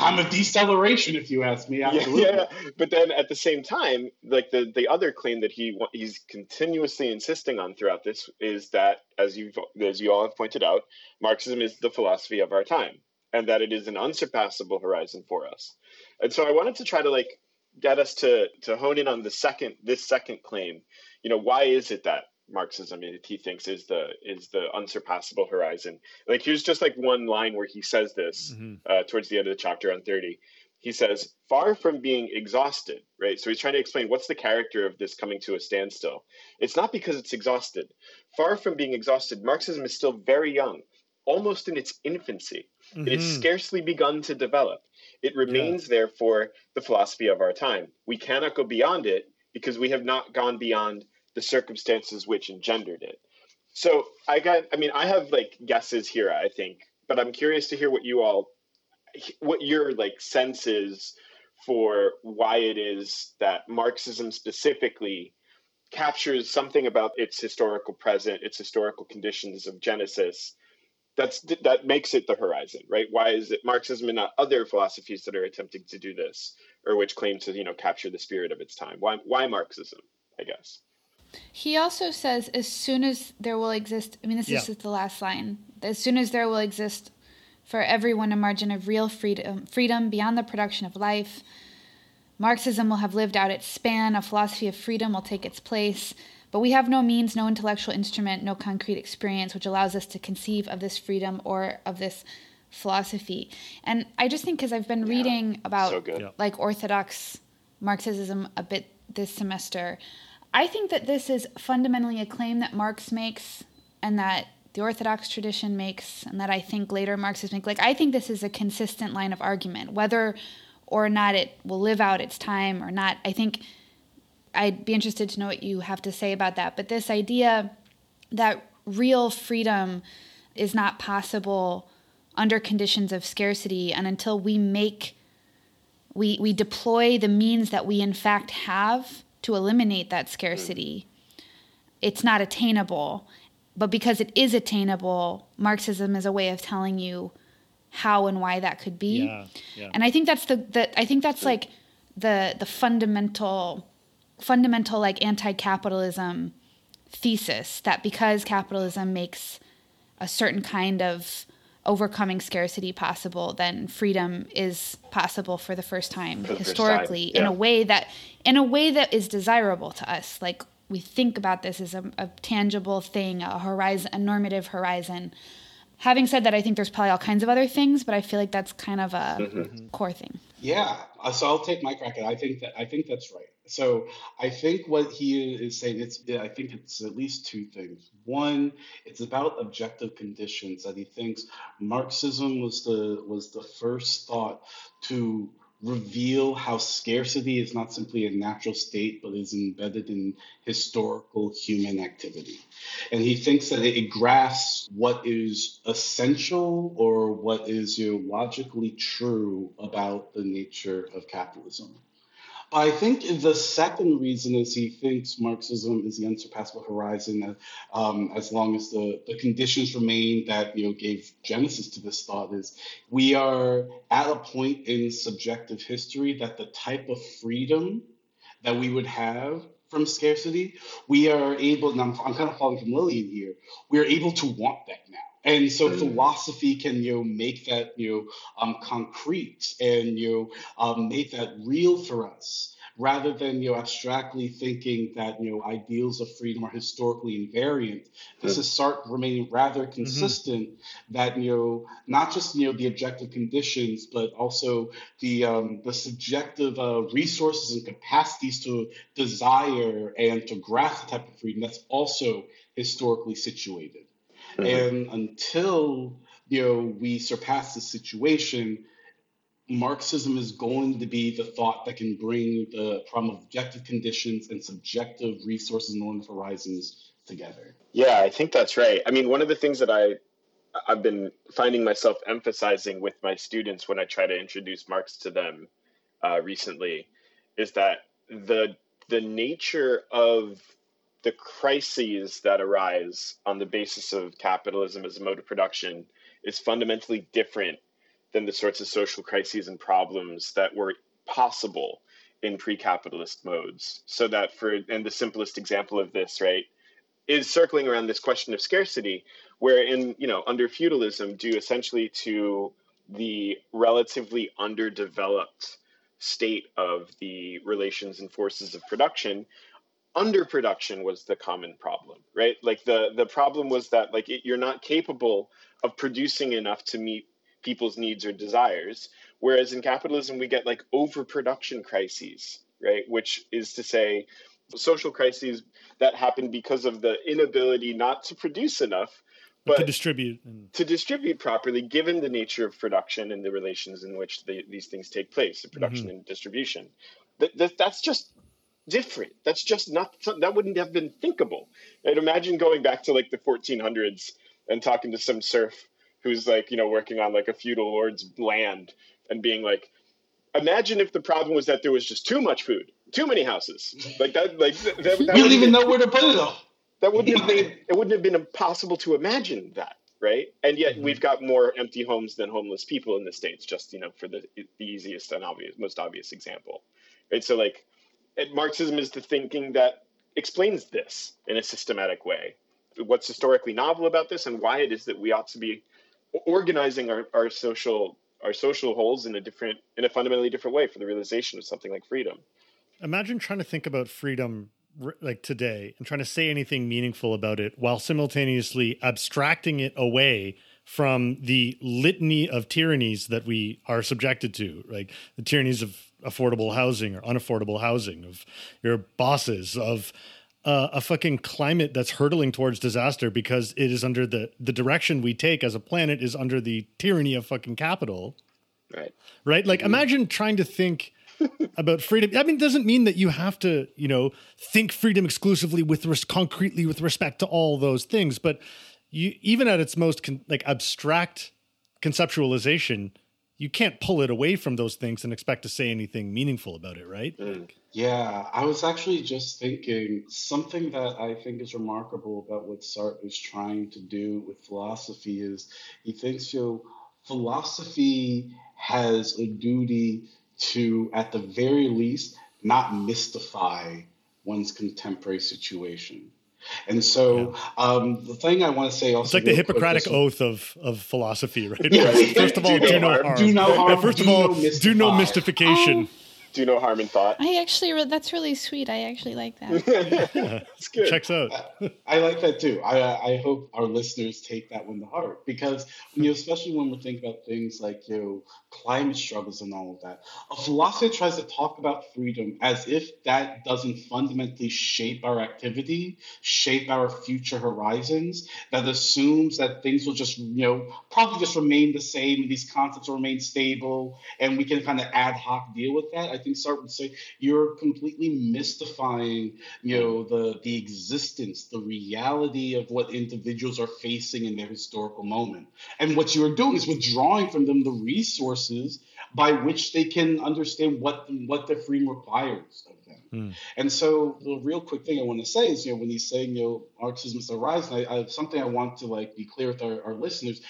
I'm a deceleration, if you ask me. Absolutely. Yeah, yeah, but then at the same time, like the the other claim that he he's continuously insisting on throughout this is that, as you as you all have pointed out, Marxism is the philosophy of our time, and that it is an unsurpassable horizon for us. And so I wanted to try to like get us to to hone in on the second this second claim. You know, why is it that Marxism he thinks is the is the unsurpassable horizon. Like here's just like one line where he says this mm-hmm. uh, towards the end of the chapter on thirty. he says, far from being exhausted, right? So he's trying to explain what's the character of this coming to a standstill. It's not because it's exhausted. Far from being exhausted, Marxism is still very young, almost in its infancy. Mm-hmm. It has mm-hmm. scarcely begun to develop. It remains, yeah. therefore, the philosophy of our time. We cannot go beyond it because we have not gone beyond the circumstances which engendered it. So I got, I mean, I have like guesses here, I think, but I'm curious to hear what you all what your like sense is for why it is that Marxism specifically captures something about its historical present, its historical conditions of genesis. That's that makes it the horizon, right? Why is it Marxism and not other philosophies that are attempting to do this, or which claim to you know capture the spirit of its time? Why why Marxism? I guess. He also says, as soon as there will exist, I mean, this yeah. is the last line. As soon as there will exist for everyone a margin of real freedom, freedom beyond the production of life. Marxism will have lived out its span, a philosophy of freedom will take its place, but we have no means, no intellectual instrument, no concrete experience which allows us to conceive of this freedom or of this philosophy. And I just think because I've been yeah, reading about so like orthodox Marxism a bit this semester, I think that this is fundamentally a claim that Marx makes and that the Orthodox tradition makes, and that I think later Marxists make. Like, I think this is a consistent line of argument, whether or not it will live out its time or not. I think I'd be interested to know what you have to say about that. But this idea that real freedom is not possible under conditions of scarcity, and until we make we we deploy the means that we in fact have to eliminate that scarcity, it's not attainable. But because it is attainable, Marxism is a way of telling you how and why that could be. Yeah, yeah. And I think that's the, the I think that's like the the fundamental fundamental like anti-capitalism thesis that because capitalism makes a certain kind of overcoming scarcity possible, then freedom is possible for the first time for historically first time. Yeah. in a way that in a way that is desirable to us. Like we think about this as a, a tangible thing, a horizon, a normative horizon. Having said that, I think there's probably all kinds of other things, but I feel like that's kind of a mm-hmm. core thing. Yeah, uh, so I'll take my crack at it. I think that I think that's right. So I think what he is saying, it's I think it's at least two things. One, it's about objective conditions that he thinks Marxism was the was the first thought to reveal how scarcity is not simply a natural state, but is embedded in historical human activity. And he thinks that it grasps what is essential or what is you know, logically true about the nature of capitalism. I think the second reason is he thinks Marxism is the unsurpassable horizon um, as long as the, the conditions remain that you know gave genesis to this thought is we are at a point in subjective history that the type of freedom that we would have from scarcity, we are able, and I'm, I'm kind of following from Lillian here, we are able to want that now. And so mm. philosophy can you know make that you know um, concrete and you know um, make that real for us rather than you know abstractly thinking that you know ideals of freedom are historically invariant. This is Sartre remaining rather mm-hmm. consistent mm-hmm. that you know not just you know the objective conditions but also the um, the subjective uh, resources and capacities to desire and to grasp the type of freedom that's also historically situated. Mm-hmm. And until you know we surpass this situation, Marxism is going to be the thought that can bring the problem of objective conditions and subjective resources and horizons together. Yeah, I think that's right. I mean, one of the things that I I've been finding myself emphasizing with my students when I try to introduce Marx to them uh, recently is that the the nature of the crises that arise on the basis of capitalism as a mode of production is fundamentally different than the sorts of social crises and problems that were possible in pre-capitalist modes. So that for and the simplest example of this right is circling around this question of scarcity where in you know under feudalism due essentially to the relatively underdeveloped state of the relations and forces of production underproduction was the common problem right like the the problem was that like it, you're not capable of producing enough to meet people's needs or desires Whereas in capitalism, we get like overproduction crises, right? Which is to say, social crises that happen because of the inability not to produce enough but to distribute and... to distribute properly given the nature of production and the relations in which the, these things take place the production mm-hmm. and distribution that, that, that's just different. That's just not that wouldn't have been thinkable. And imagine going back to like the 1400s and talking to some serf who's like you know working on like a feudal lord's land and being like imagine if the problem was that there was just too much food too many houses. Like that like that, that, you don't even know where to put it all that wouldn't have been it wouldn't have been impossible to imagine that right? And yet mm-hmm. we've got more empty homes than homeless people in the states just you know for the the easiest and obvious most obvious example. Right so like marxism is the thinking that explains this in a systematic way. What's historically novel about this and why it is that we ought to be organizing our, our social our social wholes in a different in a fundamentally different way for the realization of something like freedom. Imagine trying to think about freedom like today and trying to say anything meaningful about it while simultaneously abstracting it away from the litany of tyrannies that we are subjected to, like the tyrannies of affordable housing or unaffordable housing, of your bosses, of uh, a fucking climate that's hurtling towards disaster because it is under the the direction we take as a planet is under the tyranny of fucking capital. Right. Right. Like, mm-hmm. imagine trying to think about freedom. I mean, it doesn't mean that you have to, you know, think freedom exclusively with res- concretely with respect to all those things, but you even at its most con- like abstract conceptualization, you can't pull it away from those things and expect to say anything meaningful about it, right? Mm. Yeah, I was actually just thinking something that I think is remarkable about what Sartre is trying to do with philosophy is he thinks you know, philosophy has a duty to, at the very least, not mystify one's contemporary situation. And so, yeah. um, the thing I want to say also, it's like the Hippocratic quick, oath of of philosophy, right? Yeah. First of all, do, do no harm. Do no harm. Yeah, first of all, no do no mystification. Um, do no harm in thought. I actually, that's really sweet. I actually like that. yeah, it's good. Checks out. I, I, like that too. I, I hope our listeners take that one to heart because, you know, especially when we're thinking about things like, you know, climate struggles and all of that, a philosophy tries to talk about freedom as if that doesn't fundamentally shape our activity, shape our future horizons, that assumes that things will just, you know, probably just remain the same, and these concepts will remain stable, and we can kind of ad hoc deal with that. I think Sartre would say you're completely mystifying, you know, the the existence, the reality of what individuals are facing in their historical moment. And what you're doing is withdrawing from them the resources by which they can understand what what their freedom requires of them. Mm. And so the real quick thing I want to say is, you know, when he's saying, you know, Marxism is the rise, I, I, something I want to like be clear with our, our listeners.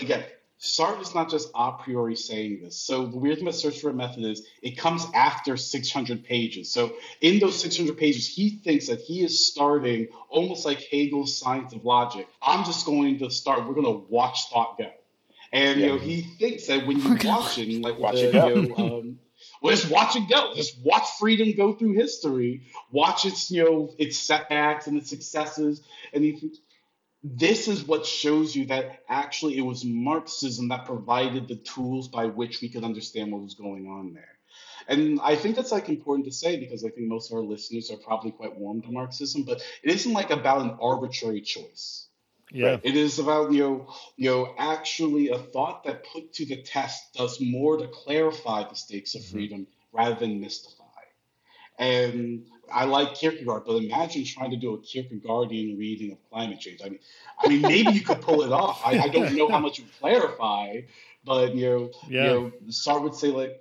Again, Sartre is not just a priori saying this. So the weird thing about Search for a Method is it comes after 600 pages. So in those 600 pages, he thinks that he is starting almost like Hegel's Science of Logic. I'm just going to start. We're going to watch thought go. And yeah. you know, he thinks that when you watch it, like watch the, it go. You know, um, well, just watch it go. Just watch freedom go through history. Watch its you know its setbacks and its successes. And he this is what shows you that actually it was Marxism that provided the tools by which we could understand what was going on there. And I think that's like important to say because I think most of our listeners are probably quite warm to Marxism, but it isn't like about an arbitrary choice. Yeah. Right? It is about you know, you know, actually a thought that put to the test does more to clarify the stakes of mm-hmm. freedom rather than mystify. And I like Kierkegaard, but imagine trying to do a Kierkegaardian reading of climate change. I mean, I mean, maybe you could pull it off. I, I don't know how much you clarify, but you know, yeah. you know, Sartre would say like,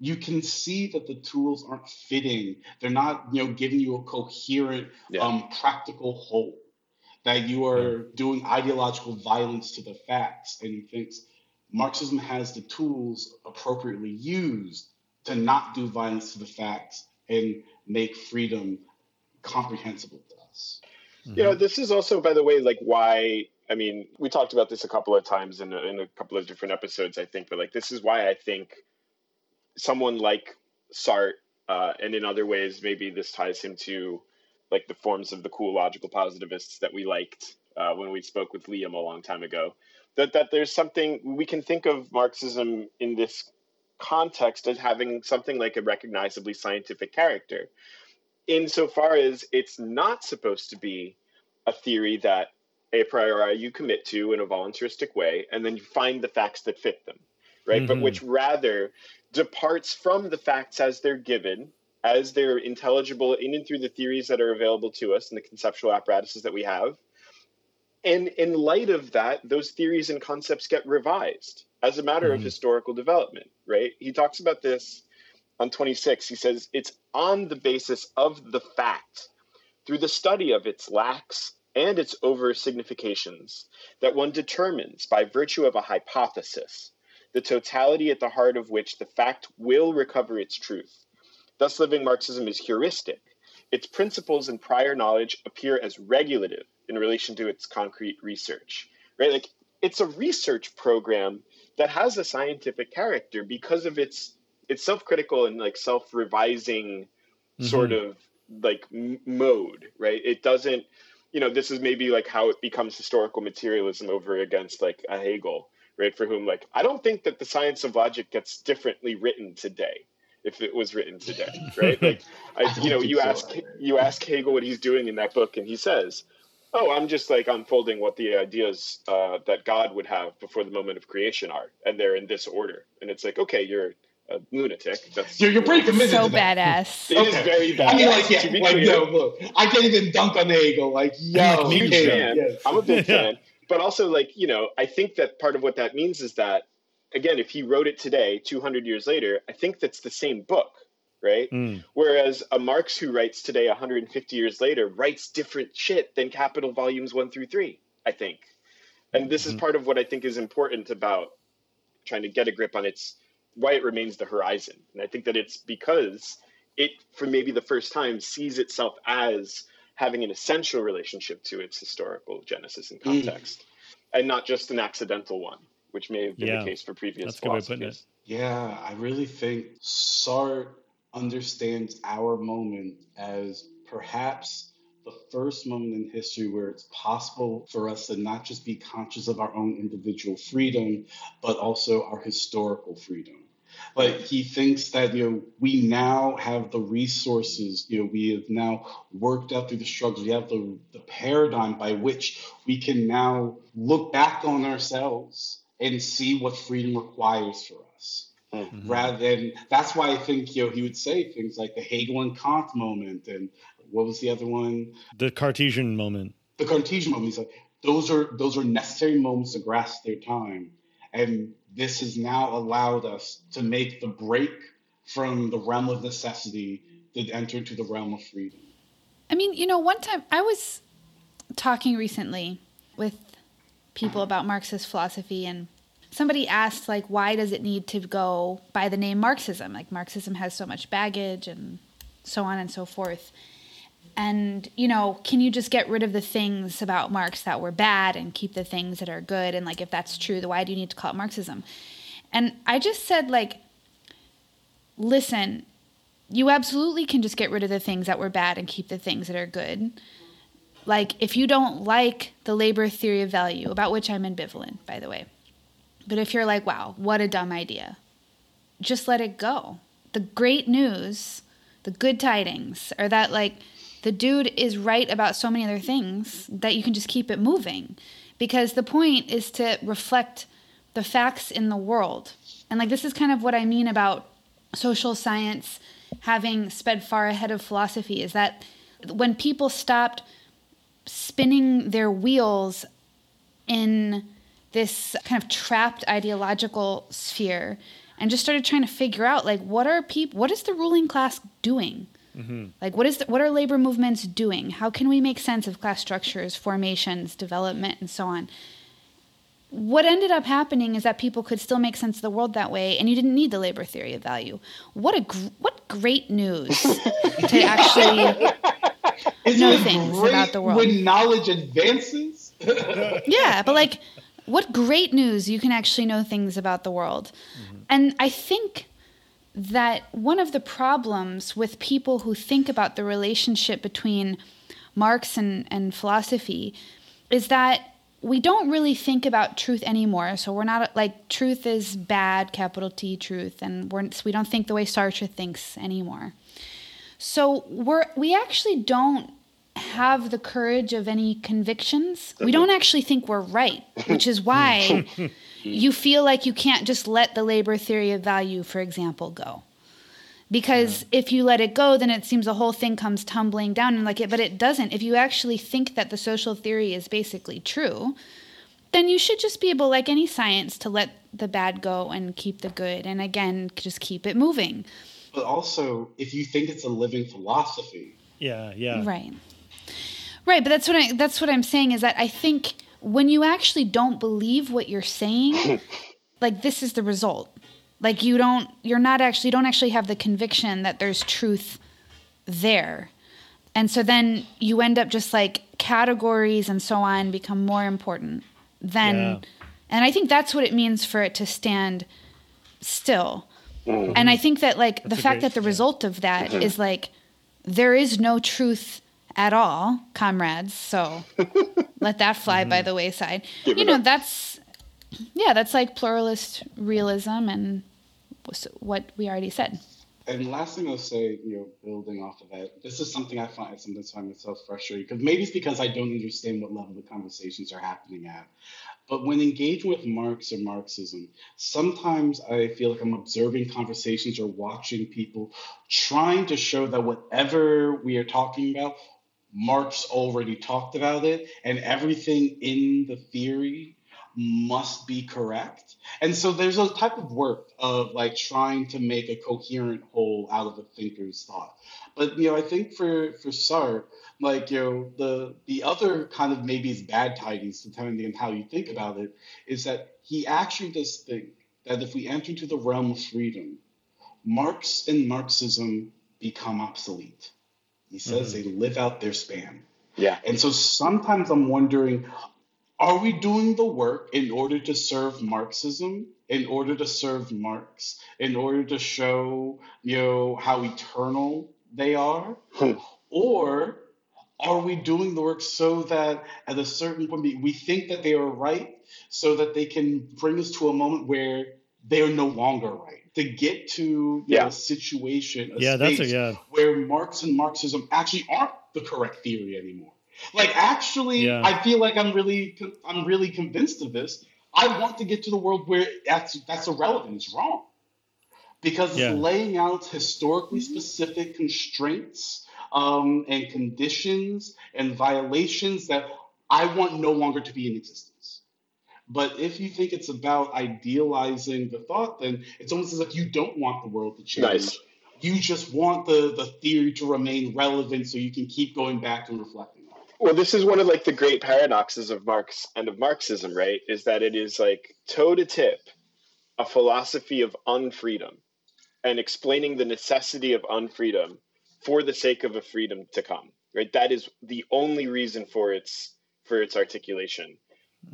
you can see that the tools aren't fitting. They're not, you know, giving you a coherent, yeah. um, practical whole. That you are yeah. doing ideological violence to the facts, and he thinks Marxism has the tools appropriately used to not do violence to the facts and make freedom comprehensible to us. Mm-hmm. You know, this is also, by the way, like why. I mean, we talked about this a couple of times in a, in a couple of different episodes, I think, but like this is why I think someone like Sartre, uh, and in other ways, maybe this ties him to like the forms of the cool logical positivists that we liked uh, when we spoke with Liam a long time ago. That that there's something we can think of Marxism in this context as having something like a recognizably scientific character, insofar as it's not supposed to be a theory that a priori you commit to in a voluntaristic way, and then you find the facts that fit them, right? Mm-hmm. But which rather departs from the facts as they're given, as they're intelligible in and through the theories that are available to us and the conceptual apparatuses that we have. And in light of that, those theories and concepts get revised as a matter mm-hmm. of historical development, right? He talks about this on 26. He says it's on the basis of the fact, through the study of its lacks and its over significations, that one determines, by virtue of a hypothesis, the totality at the heart of which the fact will recover its truth. Thus, living Marxism is heuristic. Its principles and prior knowledge appear as regulative in relation to its concrete research, right? Like it's a research program that has a scientific character because of its it's self-critical and like self-revising mm-hmm. sort of like m- mode, right? It doesn't, you know, this is maybe like how it becomes historical materialism over against like a Hegel, right? For whom, like, I don't think that the science of logic gets differently written today if it was written today, right? Like, I, you know, you ask you ask Hegel what he's doing in that book, and he says, "Oh, I'm just like unfolding what the ideas uh, that God would have before the moment of creation are, and they're in this order." And it's like, okay, you're a lunatic. That's you're, you're pretty committed. So badass. It okay. is very bad. I mean, like, yeah, like, no, look, I can't even dunk on Hegel. Like, yo, huge fan. Yes. I'm a big fan but also like you know i think that part of what that means is that again if he wrote it today 200 years later i think that's the same book right mm. whereas a marx who writes today 150 years later writes different shit than capital volumes 1 through 3 i think and this mm-hmm. is part of what i think is important about trying to get a grip on its why it remains the horizon and i think that it's because it for maybe the first time sees itself as having an essential relationship to its historical genesis and mm. context, mm. and not just an accidental one, which may have been yeah, the case for previous philosophies. Yeah, I really think Sartre understands our moment as perhaps the first moment in history where it's possible for us to not just be conscious of our own individual freedom, but also our historical freedom. But he thinks that you know we now have the resources. You know we have now worked out through the struggles. We have the the paradigm by which we can now look back on ourselves and see what freedom requires for us. Mm-hmm. Rather than that's why I think you know he would say things like the Hegel and Kant moment and what was the other one? The Cartesian moment. The Cartesian moment. He's like those are those are necessary moments to grasp their time. And this has now allowed us to make the break from the realm of necessity to enter into the realm of freedom. I mean, you know, one time I was talking recently with people about Marxist philosophy and somebody asked like why does it need to go by the name Marxism? Like Marxism has so much baggage and so on and so forth. And you know can you just get rid of the things about marx that were bad and keep the things that are good? And like if that's true then why do you need to call it marxism? And i just said like listen you absolutely can just get rid of the things that were bad and keep the things that are good. Like if you don't like the labor theory of value about which i'm ambivalent by the way but if you're like wow what a dumb idea just let it go the great news the good tidings are that like the dude is right about so many other things that you can just keep it moving because the point is to reflect the facts in the world. And like this is kind of what I mean about social science having sped far ahead of philosophy is that when people stopped spinning their wheels in this kind of trapped ideological sphere and just started trying to figure out like what are people what is the ruling class doing Mm-hmm. Like, what is the, what are labor movements doing? How can we make sense of class structures, formations, development, and so on? What ended up happening is that people could still make sense of the world that way, and you didn't need the labor theory of value. What a gr- what great news to actually know things about the world. When knowledge advances. yeah, but like, what great news you can actually know things about the world, mm-hmm. and I think that one of the problems with people who think about the relationship between Marx and, and philosophy is that we don't really think about truth anymore. So we're not like truth is bad, capital T truth, and we're we don't think the way Sartre thinks anymore. So we're we actually don't have the courage of any convictions. We don't actually think we're right, which is why you feel like you can't just let the labor theory of value, for example, go. Because yeah. if you let it go, then it seems the whole thing comes tumbling down and like it, but it doesn't. If you actually think that the social theory is basically true, then you should just be able, like any science, to let the bad go and keep the good, and again, just keep it moving. But also, if you think it's a living philosophy, yeah, yeah, right, right. But that's what I that's what I'm saying is that I think when you actually don't believe what you're saying, like this is the result. Like you don't you're not actually you don't actually have the conviction that there's truth there. And so then you end up just like categories and so on become more important than yeah. and I think that's what it means for it to stand still. Mm-hmm. And I think that like that's the fact that the result of that mm-hmm. is like there is no truth at all, comrades. So let that fly mm-hmm. by the wayside. Give you know, up. that's yeah, that's like pluralist realism and what we already said. And last thing I'll say, you know, building off of that, this is something I find sometimes find myself frustrated because maybe it's because I don't understand what level the conversations are happening at. But when engaging with Marx or Marxism, sometimes I feel like I'm observing conversations or watching people trying to show that whatever we are talking about, Marx already talked about it, and everything in the theory must be correct. And so there's a type of work of like trying to make a coherent whole out of a thinker's thought. But you know, I think for for Sartre, like you know, the the other kind of maybe is bad tidings, depending on how you think about it, is that he actually does think that if we enter into the realm of freedom, Marx and Marxism become obsolete. He says mm-hmm. they live out their span. Yeah. And so sometimes I'm wondering, are we doing the work in order to serve Marxism, in order to serve Marx, in order to show, you know, how eternal they are? Hmm. Or are we doing the work so that at a certain point we think that they are right so that they can bring us to a moment where they are no longer right? To get to yeah. know, a situation, a yeah, that's a, yeah. where Marx and Marxism actually aren't the correct theory anymore. Like actually, yeah. I feel like I'm really I'm really convinced of this. I want to get to the world where that's that's irrelevant. It's wrong because yeah. it's laying out historically specific constraints um, and conditions and violations that I want no longer to be in existence. But if you think it's about idealizing the thought, then it's almost as if you don't want the world to change. Nice. You just want the, the theory to remain relevant so you can keep going back and reflecting well this is one of like the great paradoxes of marx and of marxism right is that it is like toe to tip a philosophy of unfreedom and explaining the necessity of unfreedom for the sake of a freedom to come right that is the only reason for its for its articulation.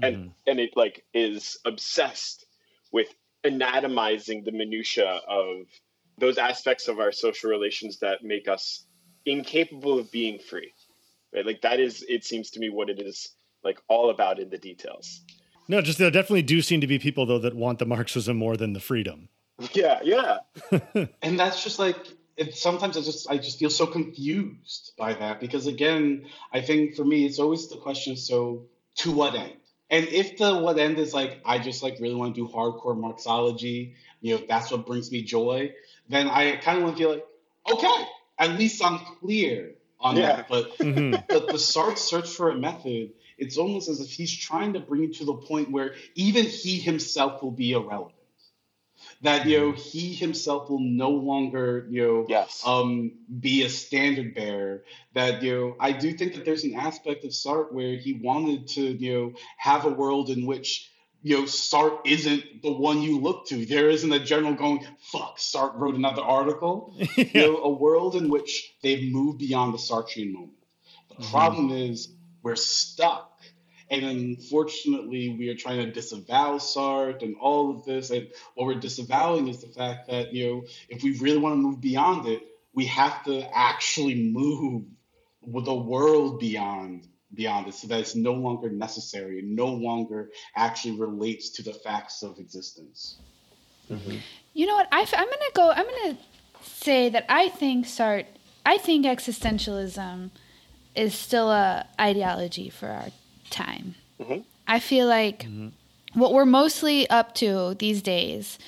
And mm-hmm. and it like is obsessed with anatomizing the minutia of those aspects of our social relations that make us incapable of being free right? Like that is, it seems to me, what it is like all about in the details. No, just there definitely do seem to be people though that want the Marxism more than the freedom. Yeah, yeah. and that's just like it, sometimes I just I just feel so confused by that because again, I think for me it's always the question so to what end? And if the what end is like I just like really want to do hardcore Marxology, you know, that's what brings me joy, then I kind of want to feel like, okay, at least I'm clear on yeah. that. But mm-hmm. the, the Sartre search for a method, it's almost as if he's trying to bring you to the point where even he himself will be irrelevant. That you know he himself will no longer you know yes. um, be a standard bearer. That you know I do think that there's an aspect of Sartre where he wanted to you know have a world in which you know, Sartre isn't the one you look to. There isn't a general going, fuck, Sartre wrote another article. yeah. You know, a world in which they've moved beyond the Sartrean moment. The mm-hmm. problem is we're stuck. And unfortunately, we are trying to disavow Sartre and all of this. And what we're disavowing is the fact that, you know, if we really want to move beyond it, we have to actually move with the world beyond beyond it so that it's no longer necessary, and no longer actually relates to the facts of existence. Mm-hmm. You know what? I, am going to go, I'm going to say that I think Sartre, I think existentialism is still a ideology for our time. Mm-hmm. I feel like mm-hmm. what we're mostly up to these days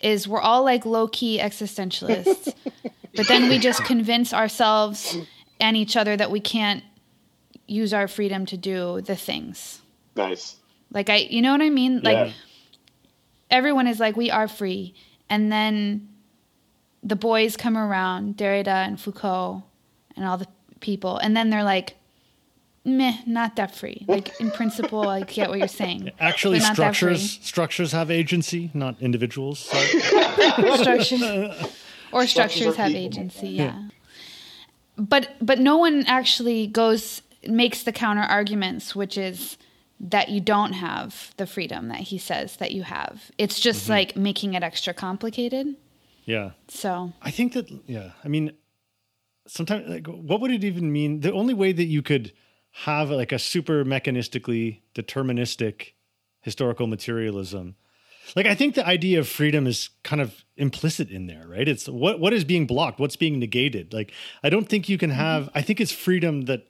is we're all like low key existentialists, but then we just convince ourselves and each other that we can't use our freedom to do the things. Nice. Like I, you know what I mean? Like yeah. everyone is like, we are free, and then the boys come around, Derrida and Foucault, and all the people, and then they're like, meh, not that free. Like in principle, I get what you're saying. Actually, structures structures have agency, not individuals. structures or structures, structures have people. agency. Yeah. yeah. But but no one actually goes makes the counter arguments, which is that you don't have the freedom that he says that you have. It's just mm-hmm. like making it extra complicated. Yeah. So I think that yeah, I mean sometimes like what would it even mean? The only way that you could have like a super mechanistically deterministic historical materialism. Like i think the idea of freedom is kind of implicit in there right? It's what what is being blocked? What's being negated? Like i don't think you can mm-hmm. have i think it's freedom that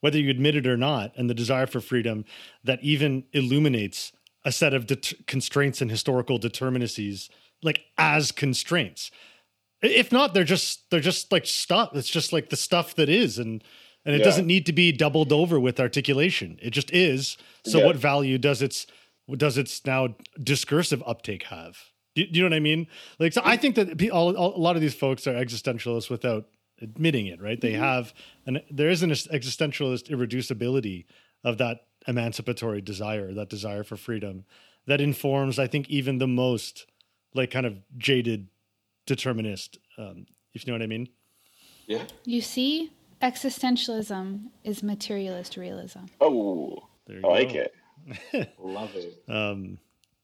whether you admit it or not and the desire for freedom that even illuminates a set of det- constraints and historical determinacies like as constraints. If not they're just they're just like stuff. It's just like the stuff that is and and it yeah. doesn't need to be doubled over with articulation. It just is. So, yeah. what value does its does its now discursive uptake have? Do, do you know what I mean? Like, so I think that all, all, a lot of these folks are existentialists without admitting it. Right? They mm-hmm. have, and there is an existentialist irreducibility of that emancipatory desire, that desire for freedom, that informs, I think, even the most like kind of jaded determinist. Um, if you know what I mean. Yeah. You see, Existentialism is materialist realism. Oh, I go. like it. Love it. Um,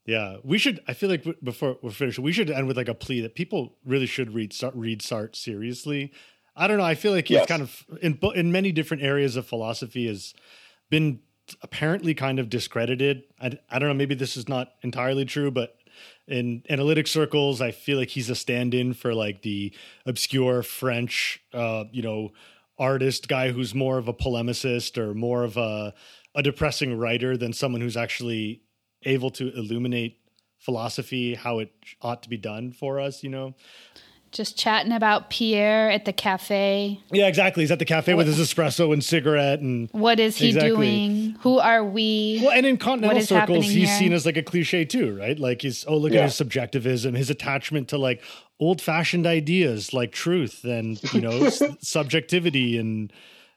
yeah, we should. I feel like before we're finished, we should end with like a plea that people really should read read Sartre seriously. I don't know. I feel like he's yes. kind of in in many different areas of philosophy has been apparently kind of discredited. I, I don't know. Maybe this is not entirely true, but in analytic circles, I feel like he's a stand-in for like the obscure French, uh, you know, artist guy who's more of a polemicist or more of a a depressing writer than someone who's actually able to illuminate philosophy how it ought to be done for us you know just chatting about Pierre at the cafe. Yeah, exactly. He's at the cafe what, with his espresso and cigarette and what is he exactly. doing? Who are we? Well, and in continental circles, he's here? seen as like a cliche too, right? Like he's oh look yeah. at his subjectivism, his attachment to like old fashioned ideas like truth and you know subjectivity and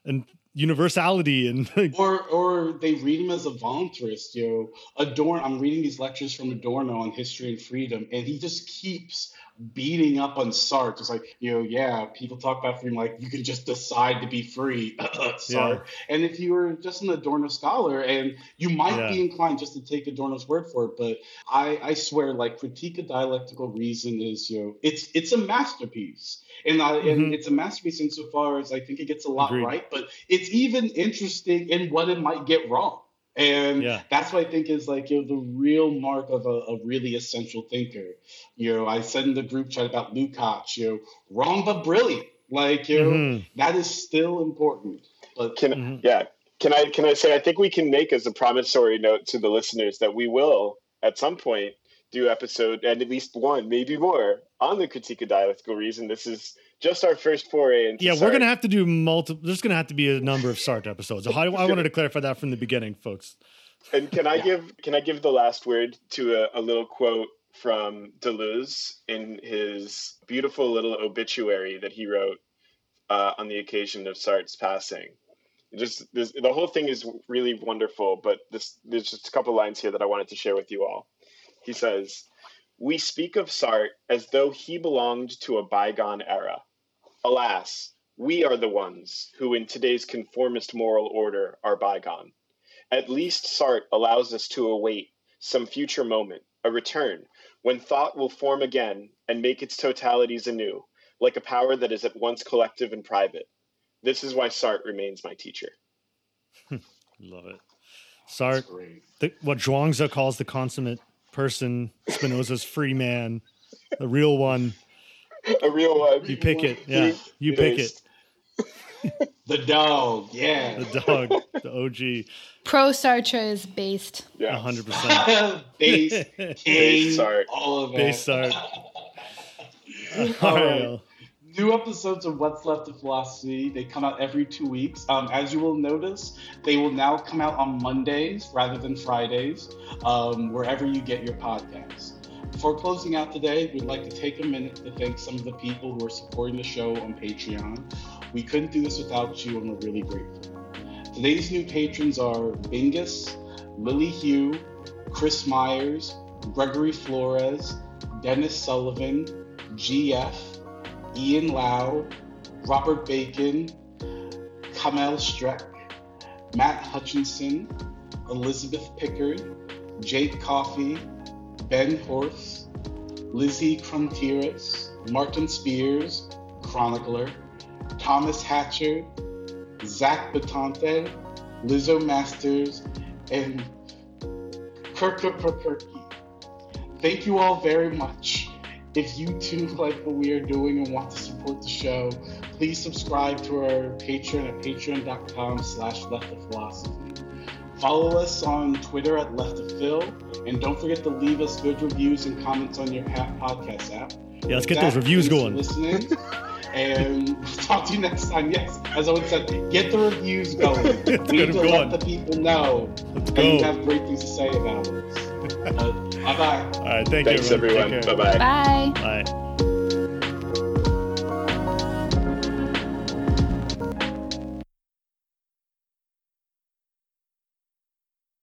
and universality and like, or or they read him as a voluntarist you know adorn i'm reading these lectures from adorno on history and freedom and he just keeps beating up on Sartre. It's like, you know, yeah, people talk about freedom like you can just decide to be free, Sartre. Yeah. And if you were just an Adorno scholar, and you might yeah. be inclined just to take Adorno's word for it, but I, I swear, like critique of dialectical reason is, you know, it's it's a masterpiece. And, I, mm-hmm. and it's a masterpiece insofar as I think it gets a lot Agreed. right, but it's even interesting in what it might get wrong. And yeah. that's what I think is like you know, the real mark of a, a, really essential thinker. You know, I said in the group chat about Lukács, you know, wrong but brilliant. Like, you know, mm-hmm. that is still important. But can mm-hmm. yeah. Can I can I say I think we can make as a promissory note to the listeners that we will at some point do episode and at least one, maybe more, on the critique of dialectical reason. This is just our first foray into yeah we're gonna have to do multiple there's gonna have to be a number of sartre episodes. I, I wanted to clarify that from the beginning folks. And can i yeah. give can i give the last word to a, a little quote from deleuze in his beautiful little obituary that he wrote uh, on the occasion of sartre's passing? Just this, the whole thing is really wonderful but this there's just a couple lines here that i wanted to share with you all. He says we speak of sartre as though he belonged to a bygone era Alas, we are the ones who, in today's conformist moral order, are bygone. At least Sartre allows us to await some future moment, a return, when thought will form again and make its totalities anew, like a power that is at once collective and private. This is why Sartre remains my teacher. Love it. Sart, the, what Zhuangzi calls the consummate person, Spinoza's free man, the real one. A real one. You pick it. Yeah, you pick it. The dog, yeah. The dog, the OG, Pro Sartre is based. Yeah. 100%. Base, Base king, all of that. Base Sart. All right. New episodes of What's Left of Philosophy, they come out every two weeks. Um, as you will notice, they will now come out on Mondays rather than Fridays, um, wherever you get your podcasts. Before closing out today, we'd like to take a minute to thank some of the people who are supporting the show on Patreon. We couldn't do this without you, and we're really grateful. Today's new patrons are Bingus, Lily Hugh, Chris Myers, Gregory Flores, Dennis Sullivan, GF, Ian Lau, Robert Bacon, Kamel Streck, Matt Hutchinson, Elizabeth Pickard, Jake Coffey, Ben Horth, Lizzie Crumtiras, Martin Spears, Chronicler, Thomas Hatcher, Zach Batante, Lizzo Masters, and Kirka Perkerky. Thank you all very much. If you too like what we are doing and want to support the show, please subscribe to our Patreon at patreon.com slash left. Follow us on Twitter at left of phil, and don't forget to leave us good reviews and comments on your pa- podcast app. Yeah, let's get that, those reviews going. Listening, and talk to you next time. Yes, as I would said, get the reviews going. Let's we need to going. let the people know Let's that you have great things to say about us. Uh, bye bye. All right, thank Thanks, you, everyone. Take. Bye bye. Bye. Bye.